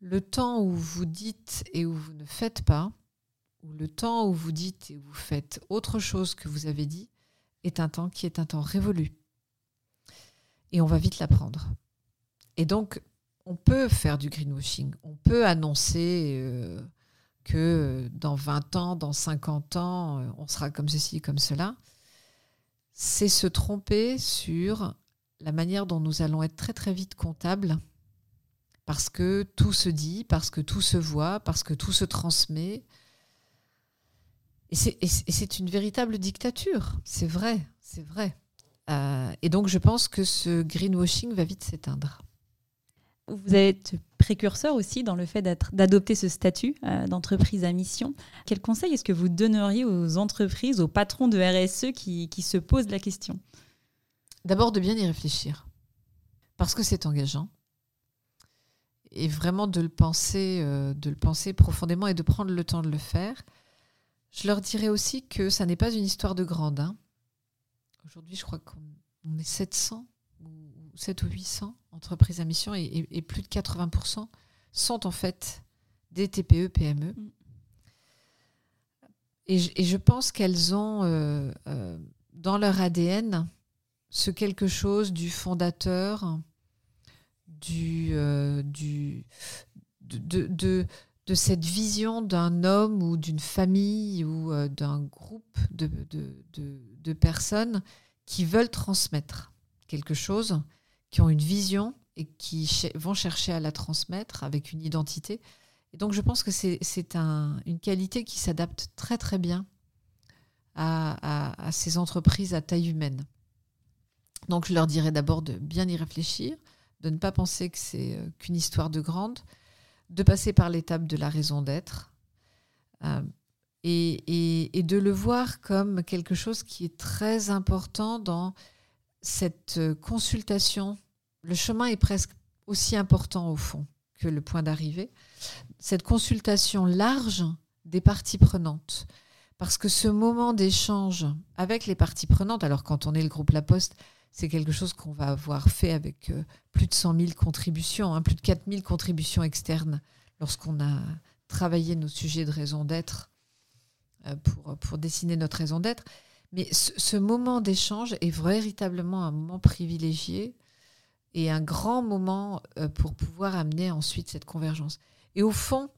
le temps où vous dites et où vous ne faites pas, ou le temps où vous dites et où vous faites autre chose que vous avez dit, est un temps qui est un temps révolu et on va vite l'apprendre. Et donc, on peut faire du greenwashing, on peut annoncer euh, que dans 20 ans, dans 50 ans, euh, on sera comme ceci, comme cela. C'est se tromper sur la manière dont nous allons être très très vite comptables, parce que tout se dit, parce que tout se voit, parce que tout se transmet. Et c'est une véritable dictature, c'est vrai, c'est vrai. Euh, et donc, je pense que ce greenwashing va vite s'éteindre. Vous êtes précurseur aussi dans le fait d'adopter ce statut euh, d'entreprise à mission. Quel conseil est-ce que vous donneriez aux entreprises, aux patrons de RSE qui, se posent la question? D'abord de bien y réfléchir, parce que c'est engageant, et vraiment de le penser, euh, de le penser profondément et de prendre le temps de le faire. Je leur dirais aussi que ça n'est pas une histoire de grande. Hein. Aujourd'hui, je crois qu'on est 700 ou 7 ou 800 entreprises à mission et, plus de 80% sont en fait des TPE, PME. Mm. Et, je pense qu'elles ont euh, euh, dans leur ADN ce quelque chose du fondateur, du, euh, du, de, de, de, cette vision d'un homme ou d'une famille ou d'un groupe de, de personnes qui veulent transmettre quelque chose, qui ont une vision et qui vont chercher à la transmettre avec une identité. Et donc je pense que c'est un, une qualité qui s'adapte très très bien à, à, ces entreprises à taille humaine. Donc je leur dirais d'abord de bien y réfléchir, de ne pas penser que c'est euh, qu'une histoire de grande, de passer par l'étape de la raison d'être. Euh, et, de le voir comme quelque chose qui est très important dans cette euh, consultation. Le chemin est presque aussi important au fond que le point d'arrivée. Cette consultation large des parties prenantes. Parce que ce moment d'échange avec les parties prenantes, alors quand on est le groupe La Poste, c'est quelque chose qu'on va avoir fait avec euh, plus de 100 000 contributions, hein, plus de 4 000 contributions externes lorsqu'on a travaillé nos sujets de raison d'être euh, pour, pour dessiner notre raison d'être. Mais ce, moment d'échange est véritablement un moment privilégié et un grand moment euh, pour pouvoir amener ensuite cette convergence. Et au fond,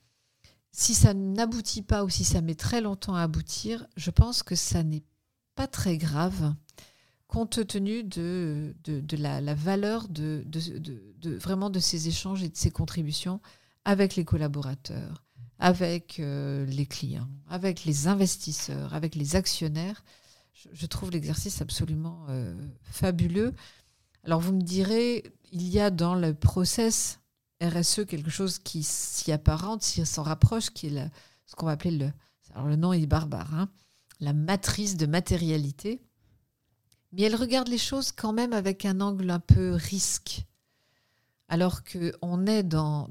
si ça n'aboutit pas ou si ça met très longtemps à aboutir, je pense que ça n'est pas très grave compte tenu de, de, la, valeur de, de, vraiment de ces échanges et de ces contributions avec les collaborateurs, avec euh, les clients, avec les investisseurs, avec les actionnaires. Je, trouve l'exercice absolument euh, fabuleux. Alors vous me direz, il y a dans le process RSE quelque chose qui s'y apparente, qui s'en rapproche, qui est ce qu'on va appeler le, alors le nom est barbare, hein, la matrice de matérialité. Mais elle regarde les choses quand même avec un angle un peu risque. Alors qu'on est dans,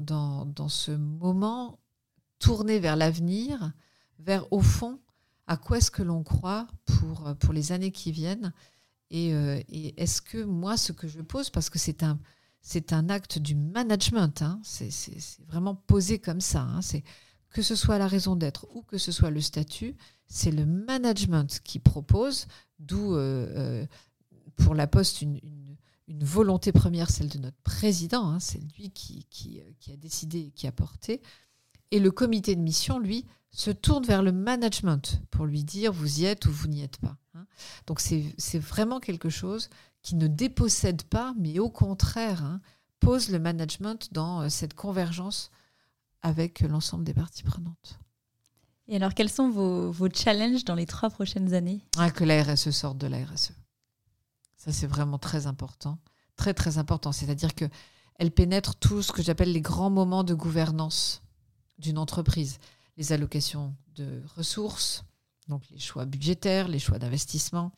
ce moment tourner vers l'avenir, vers au fond, à quoi est-ce que l'on croit pour les années qui viennent Et, euh, est-ce que moi, ce que je pose, parce que c'est un, c'est un acte du management, hein, c'est, vraiment posé comme ça, hein, c'est que ce soit la raison d'être ou que ce soit le statut, c'est le management qui propose, d'où euh, euh, pour la Poste une, volonté première, celle de notre président, hein, c'est lui qui, a décidé et qui a porté, et le comité de mission, lui, se tourne vers le management pour lui dire vous y êtes ou vous n'y êtes pas. Hein. Donc c'est vraiment quelque chose qui ne dépossède pas, mais au contraire, hein, pose le management dans euh, cette convergence avec l'ensemble des parties prenantes. Et alors, quels sont vos, challenges dans les trois prochaines années? Ah, Que la RSE sorte de la RSE. Ça, c'est vraiment très important. Très, très important. C'est-à-dire qu'elle pénètre tout ce que j'appelle les grands moments de gouvernance d'une entreprise. Les allocations de ressources, donc les choix budgétaires, les choix d'investissement,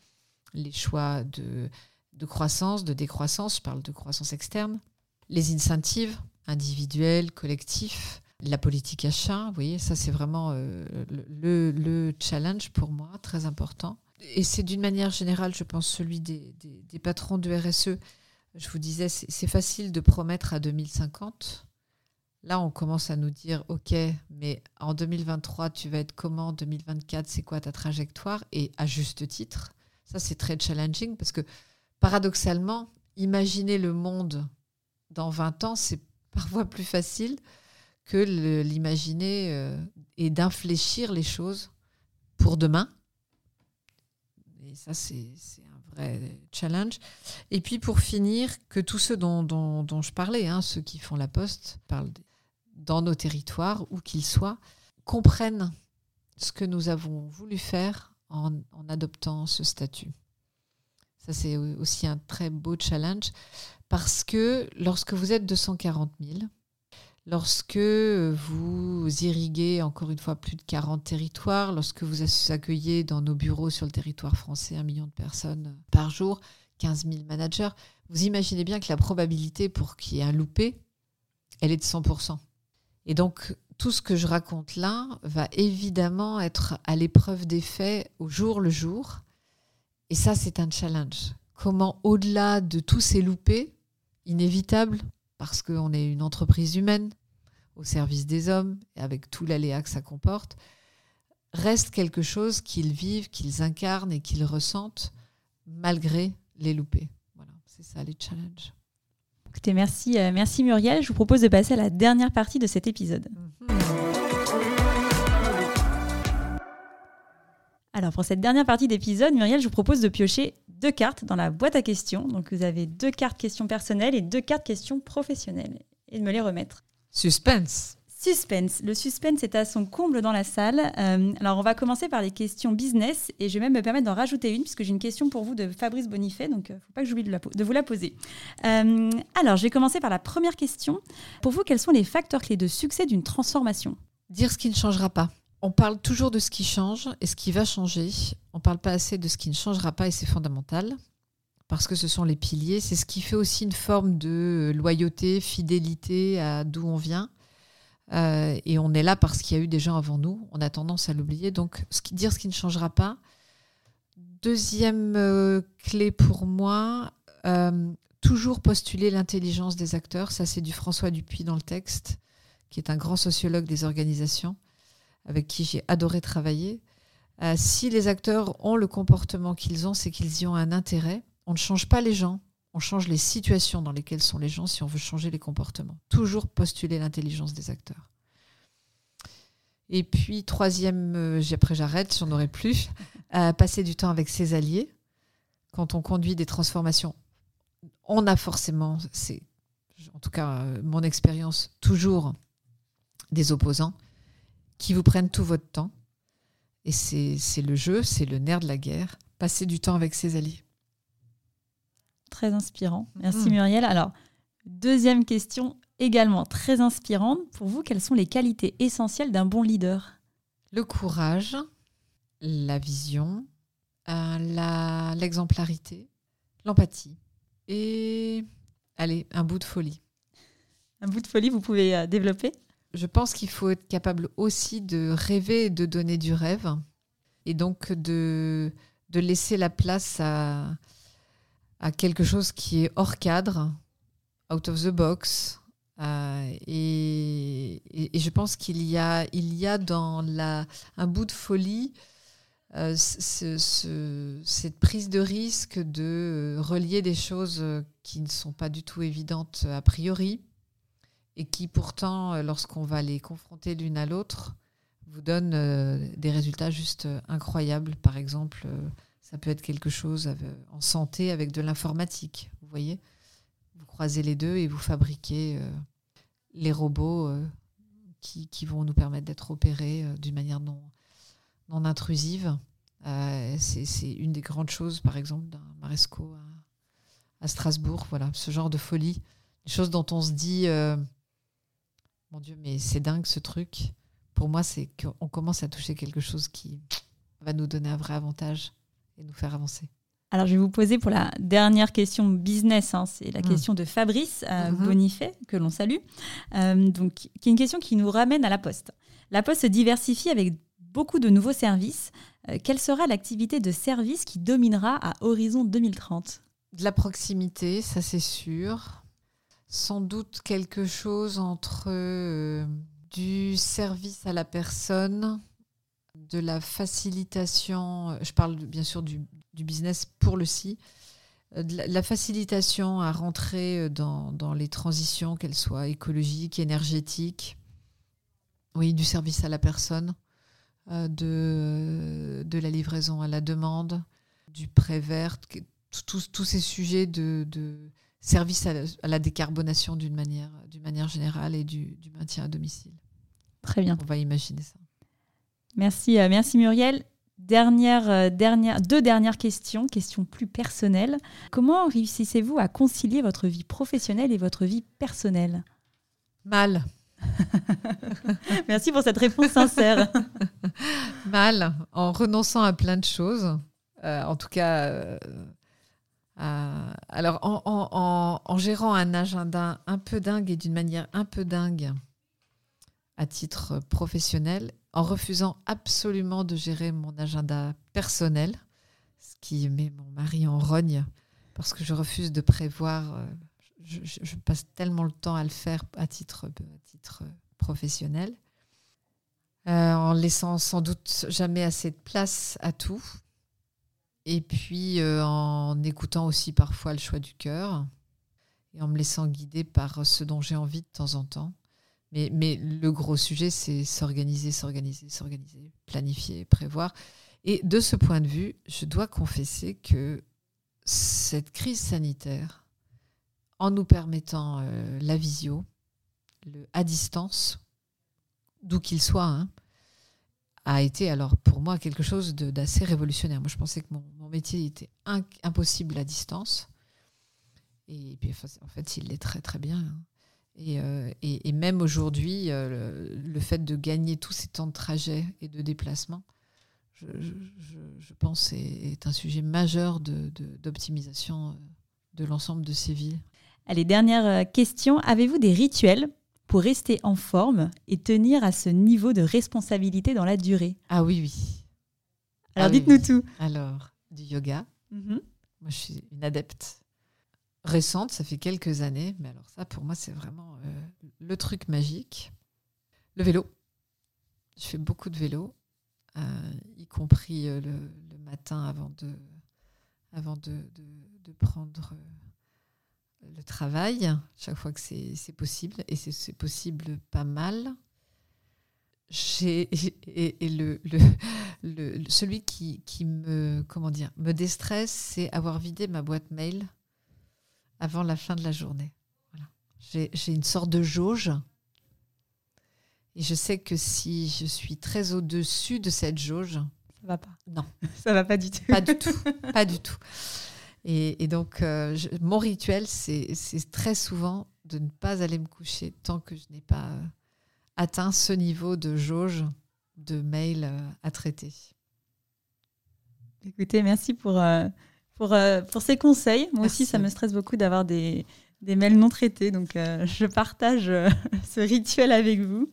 les choix de, de croissance, de décroissance, je parle de croissance externe, les incentives individuels, collectifs, la politique achat, vous voyez, ça c'est vraiment euh, le, le, challenge pour moi, très important. Et c'est d'une manière générale, je pense, celui des, des, patrons de RSE. Je vous disais, c'est facile de promettre à 2050. Là, on commence à nous dire, OK, mais en 2023, tu vas être comment? En 2024, c'est quoi ta trajectoire? Et à juste titre, ça c'est très challenging parce que paradoxalement, imaginer le monde dans 20 ans, c'est parfois plus facile que l'imaginer euh, et d'infléchir les choses pour demain. Et ça, c'est un vrai challenge. Et puis pour finir, que tous ceux dont, dont, je parlais, hein, ceux qui font la poste, parlent dans nos territoires, où qu'ils soient, comprennent ce que nous avons voulu faire en, adoptant ce statut. Ça, c'est aussi un très beau challenge parce que lorsque vous êtes 240 000, lorsque vous irriguez encore une fois plus de 40 territoires, lorsque vous accueillez dans nos bureaux sur le territoire français un million de personnes par jour, 15 000 managers, vous imaginez bien que la probabilité pour qu'il y ait un loupé, elle est de 100%. Et donc, tout ce que je raconte là va évidemment être à l'épreuve des faits au jour le jour. Et ça, c'est un challenge. Comment, au-delà de tous ces loupés, inévitable parce qu'on est une entreprise humaine au service des hommes et avec tout l'aléa que ça comporte, reste quelque chose qu'ils vivent, qu'ils incarnent et qu'ils ressentent malgré les loupés. Voilà, c'est ça les challenges. Merci, euh, merci Muriel. Je vous propose de passer à la dernière partie de cet épisode. Alors pour cette dernière partie d'épisode, Muriel, je vous propose de piocher deux cartes dans la boîte à questions. Donc vous avez deux cartes questions personnelles et deux cartes questions professionnelles. Et de me les remettre. Suspense. Suspense. Le suspense est à son comble dans la salle. Euh, alors, on va commencer par les questions business et je vais même me permettre d'en rajouter une puisque j'ai une question pour vous de Fabrice Bonifay, donc il euh, ne faut pas que j'oublie de, vous la poser. Euh, alors, je vais commencer par la première question. Pour vous, quels sont les facteurs clés de succès d'une transformation? Dire ce qui ne changera pas. On parle toujours de ce qui change et ce qui va changer. On ne parle pas assez de ce qui ne changera pas et c'est fondamental parce que ce sont les piliers. C'est ce qui fait aussi une forme de loyauté, fidélité à d'où on vient. Euh, et on est là parce qu'il y a eu des gens avant nous. On a tendance à l'oublier. Donc, dire ce qui ne changera pas. Deuxième euh, clé pour moi, euh, toujours postuler l'intelligence des acteurs. Ça, c'est du François Dupuis dans le texte, qui est un grand sociologue des organisations avec qui j'ai adoré travailler. Si les acteurs ont le comportement qu'ils ont, c'est qu'ils y ont un intérêt. On ne change pas les gens, on change les situations dans lesquelles sont les gens si on veut changer les comportements. Toujours postuler l'intelligence des acteurs. Et puis, troisième, euh, après j'arrête, j'en aurai plus, euh, passer du temps avec ses alliés. Quand on conduit des transformations, on a forcément, c'est en tout cas mon expérience, toujours des opposants qui vous prennent tout votre temps. Et c'est le jeu, c'est le nerf de la guerre. Passer du temps avec ses alliés. Très inspirant. Merci mm. Muriel. Alors, deuxième question également très inspirante. Pour vous, quelles sont les qualités essentielles d'un bon leader? Le courage, la vision, euh, l'exemplarité, l'empathie et, allez, un bout de folie. Un bout de folie, vous pouvez euh, développer? Je pense qu'il faut être capable aussi de rêver et de donner du rêve. Et donc de, de laisser la place à, à quelque chose qui est hors cadre, out of the box. Euh, et, je pense qu'il y a, il y a dans la, un bout de folie euh, ce, cette prise de risque de relier des choses qui ne sont pas du tout évidentes a priori et qui pourtant, euh, lorsqu'on va les confronter l'une à l'autre, vous donnent euh, des résultats juste euh, incroyables. Par exemple, ça peut être quelque chose en santé avec de l'informatique. Vous voyez, vous croisez les deux et vous fabriquez les robots qui, qui, vont nous permettre d'être opérés d'une manière non, intrusive. c'est une des grandes choses, par exemple, d'un Maresco à Strasbourg. Voilà, ce genre de folie. Des choses dont on se dit, euh, mon Dieu, mais c'est dingue ce truc. Pour moi, c'est qu'on commence à toucher quelque chose qui va nous donner un vrai avantage et nous faire avancer. Alors, je vais vous poser pour la dernière question business. Hein, c'est la mm. question de Fabrice euh, mm-hmm. Bonifay, que l'on salue. Euh, donc, qui est une question qui nous ramène à la Poste. La Poste se diversifie avec beaucoup de nouveaux services. Euh, quelle sera l'activité de service qui dominera à horizon 2030 De la proximité, ça c'est sûr. Sans doute quelque chose entre du service à la personne, de la facilitation, je parle bien sûr du, business pour le si, euh, de la, facilitation à rentrer euh, dans, les transitions, qu'elles soient écologiques, énergétiques, oui, du service à la personne, euh, de, de la livraison à la demande, du prêt vert, tous ces sujets de, service à la, décarbonation d'une manière, manière générale et du, du maintien à domicile. Très bien. On va imaginer ça. Merci, euh, merci Muriel. Dernière, euh, dernière, deux dernières questions, questions plus personnelles. Comment réussissez-vous à concilier votre vie professionnelle et votre vie personnelle? Mal. Merci pour cette réponse sincère. Mal, en renonçant à plein de choses. Euh, en tout cas, alors en, en, gérant un agenda un peu dingue et d'une manière un peu dingue à titre professionnel en refusant absolument de gérer mon agenda personnel, ce qui met mon mari en rogne parce que je refuse de prévoir. Euh, je, passe tellement le temps à le faire à titre, à titre professionnel, euh, en laissant sans doute jamais assez de place à tout. Et puis euh, en écoutant aussi parfois le choix du cœur et en me laissant guider par ce dont j'ai envie de temps en temps. Mais, le gros sujet, c'est s'organiser, s'organiser, s'organiser, planifier, prévoir. Et de ce point de vue, je dois confesser que cette crise sanitaire, en nous permettant euh, la visio, le à distance, d'où qu'il soit, hein, a été alors pour moi quelque chose d'assez révolutionnaire. Moi, je pensais que mon, métier était impossible à distance. Et puis, en fait, il l'est très, très bien. Hein. Euh, et, et, aujourd'hui, euh, le, fait de gagner tous ces temps de trajet et de déplacement, je, je, pense, est, est, un sujet majeur d'optimisation de, de, l'ensemble de ces villes. Allez, dernière euh, question. Avez-vous des rituels pour rester en forme et tenir à ce niveau de responsabilité dans la durée? Ah oui, oui. Alors ah dites-nous tout. Alors, du yoga. Mhm. Moi, je suis une adepte récente, ça fait quelques années, mais alors ça pour moi c'est vraiment euh, le truc magique. Le vélo. Je fais beaucoup de vélo, euh, y compris euh, le, matin avant de, avant de, prendre le travail, chaque fois que c'est possible, et c'est possible pas mal. Et, et le, le, celui qui, qui, me, comment dire, me déstresse, c'est avoir vidé ma boîte mail avant la fin de la journée. J'ai une sorte de jauge. Et je sais que si je suis très au-dessus de cette jauge. Ça va pas. Non. Ça va pas du tout. Pas du tout. pas du tout. Et, donc, euh, mon rituel, c'est très souvent de ne pas aller me coucher tant que je n'ai pas euh, atteint ce niveau de jauge de mail euh, à traiter. Écoutez, merci pour, pour, euh, pour ces conseils. Moi aussi, ça me stresse beaucoup d'avoir des, des mails non traités. Donc, euh, je partage euh, ce rituel avec vous.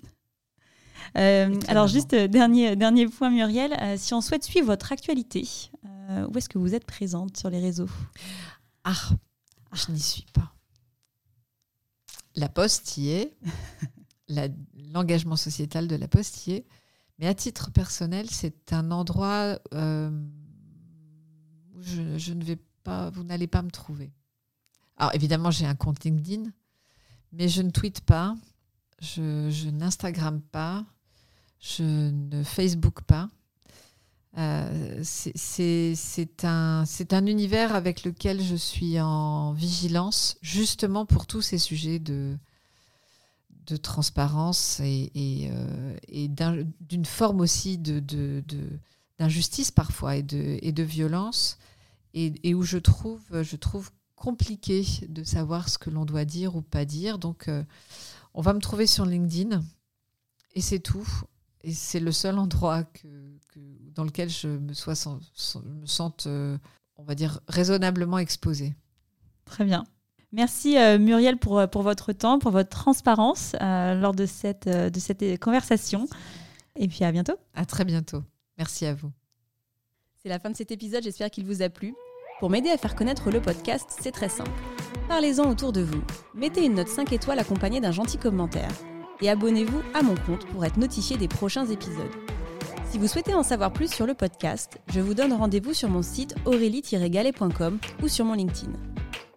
alors, juste dernier, dernier point, Muriel. si on souhaite suivre votre actualité, où est-ce que vous êtes présente sur les réseaux? Ah, je n'y suis pas. La Poste y est. L'engagement sociétal de la Poste y est. Mais à titre personnel, c'est un endroit je, ne vais pas, vous n'allez pas me trouver. Alors évidemment, j'ai un compte LinkedIn, mais je ne tweete pas, je, je n'Instagram pas, je ne Facebook pas. Euh, c'est un, un univers avec lequel je suis en vigilance, justement pour tous ces sujets de, transparence et, euh, d'une forme aussi d'injustice parfois et de violence, et, où je trouve, je trouve compliqué de savoir ce que l'on doit dire ou pas dire. Donc, on va me trouver sur LinkedIn et c'est tout. Et c'est le seul endroit que, dans lequel je me, sois, me sente, on va dire, raisonnablement exposée. Très bien. Merci euh, Muriel pour, pour votre temps, pour votre transparence euh, lors de cette, euh, de cette conversation. Et puis à bientôt. À très bientôt. Merci à vous. C'est la fin de cet épisode, j'espère qu'il vous a plu. Pour m'aider à faire connaître le podcast, c'est très simple. Parlez-en autour de vous. Mettez une note 5 étoiles accompagnée d'un gentil commentaire. Et abonnez-vous à mon compte pour être notifié des prochains épisodes. Si vous souhaitez en savoir plus sur le podcast, je vous donne rendez-vous sur mon site aurélie-galet.com ou sur mon LinkedIn.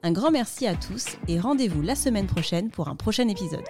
Un grand merci à tous et rendez-vous la semaine prochaine pour un prochain épisode.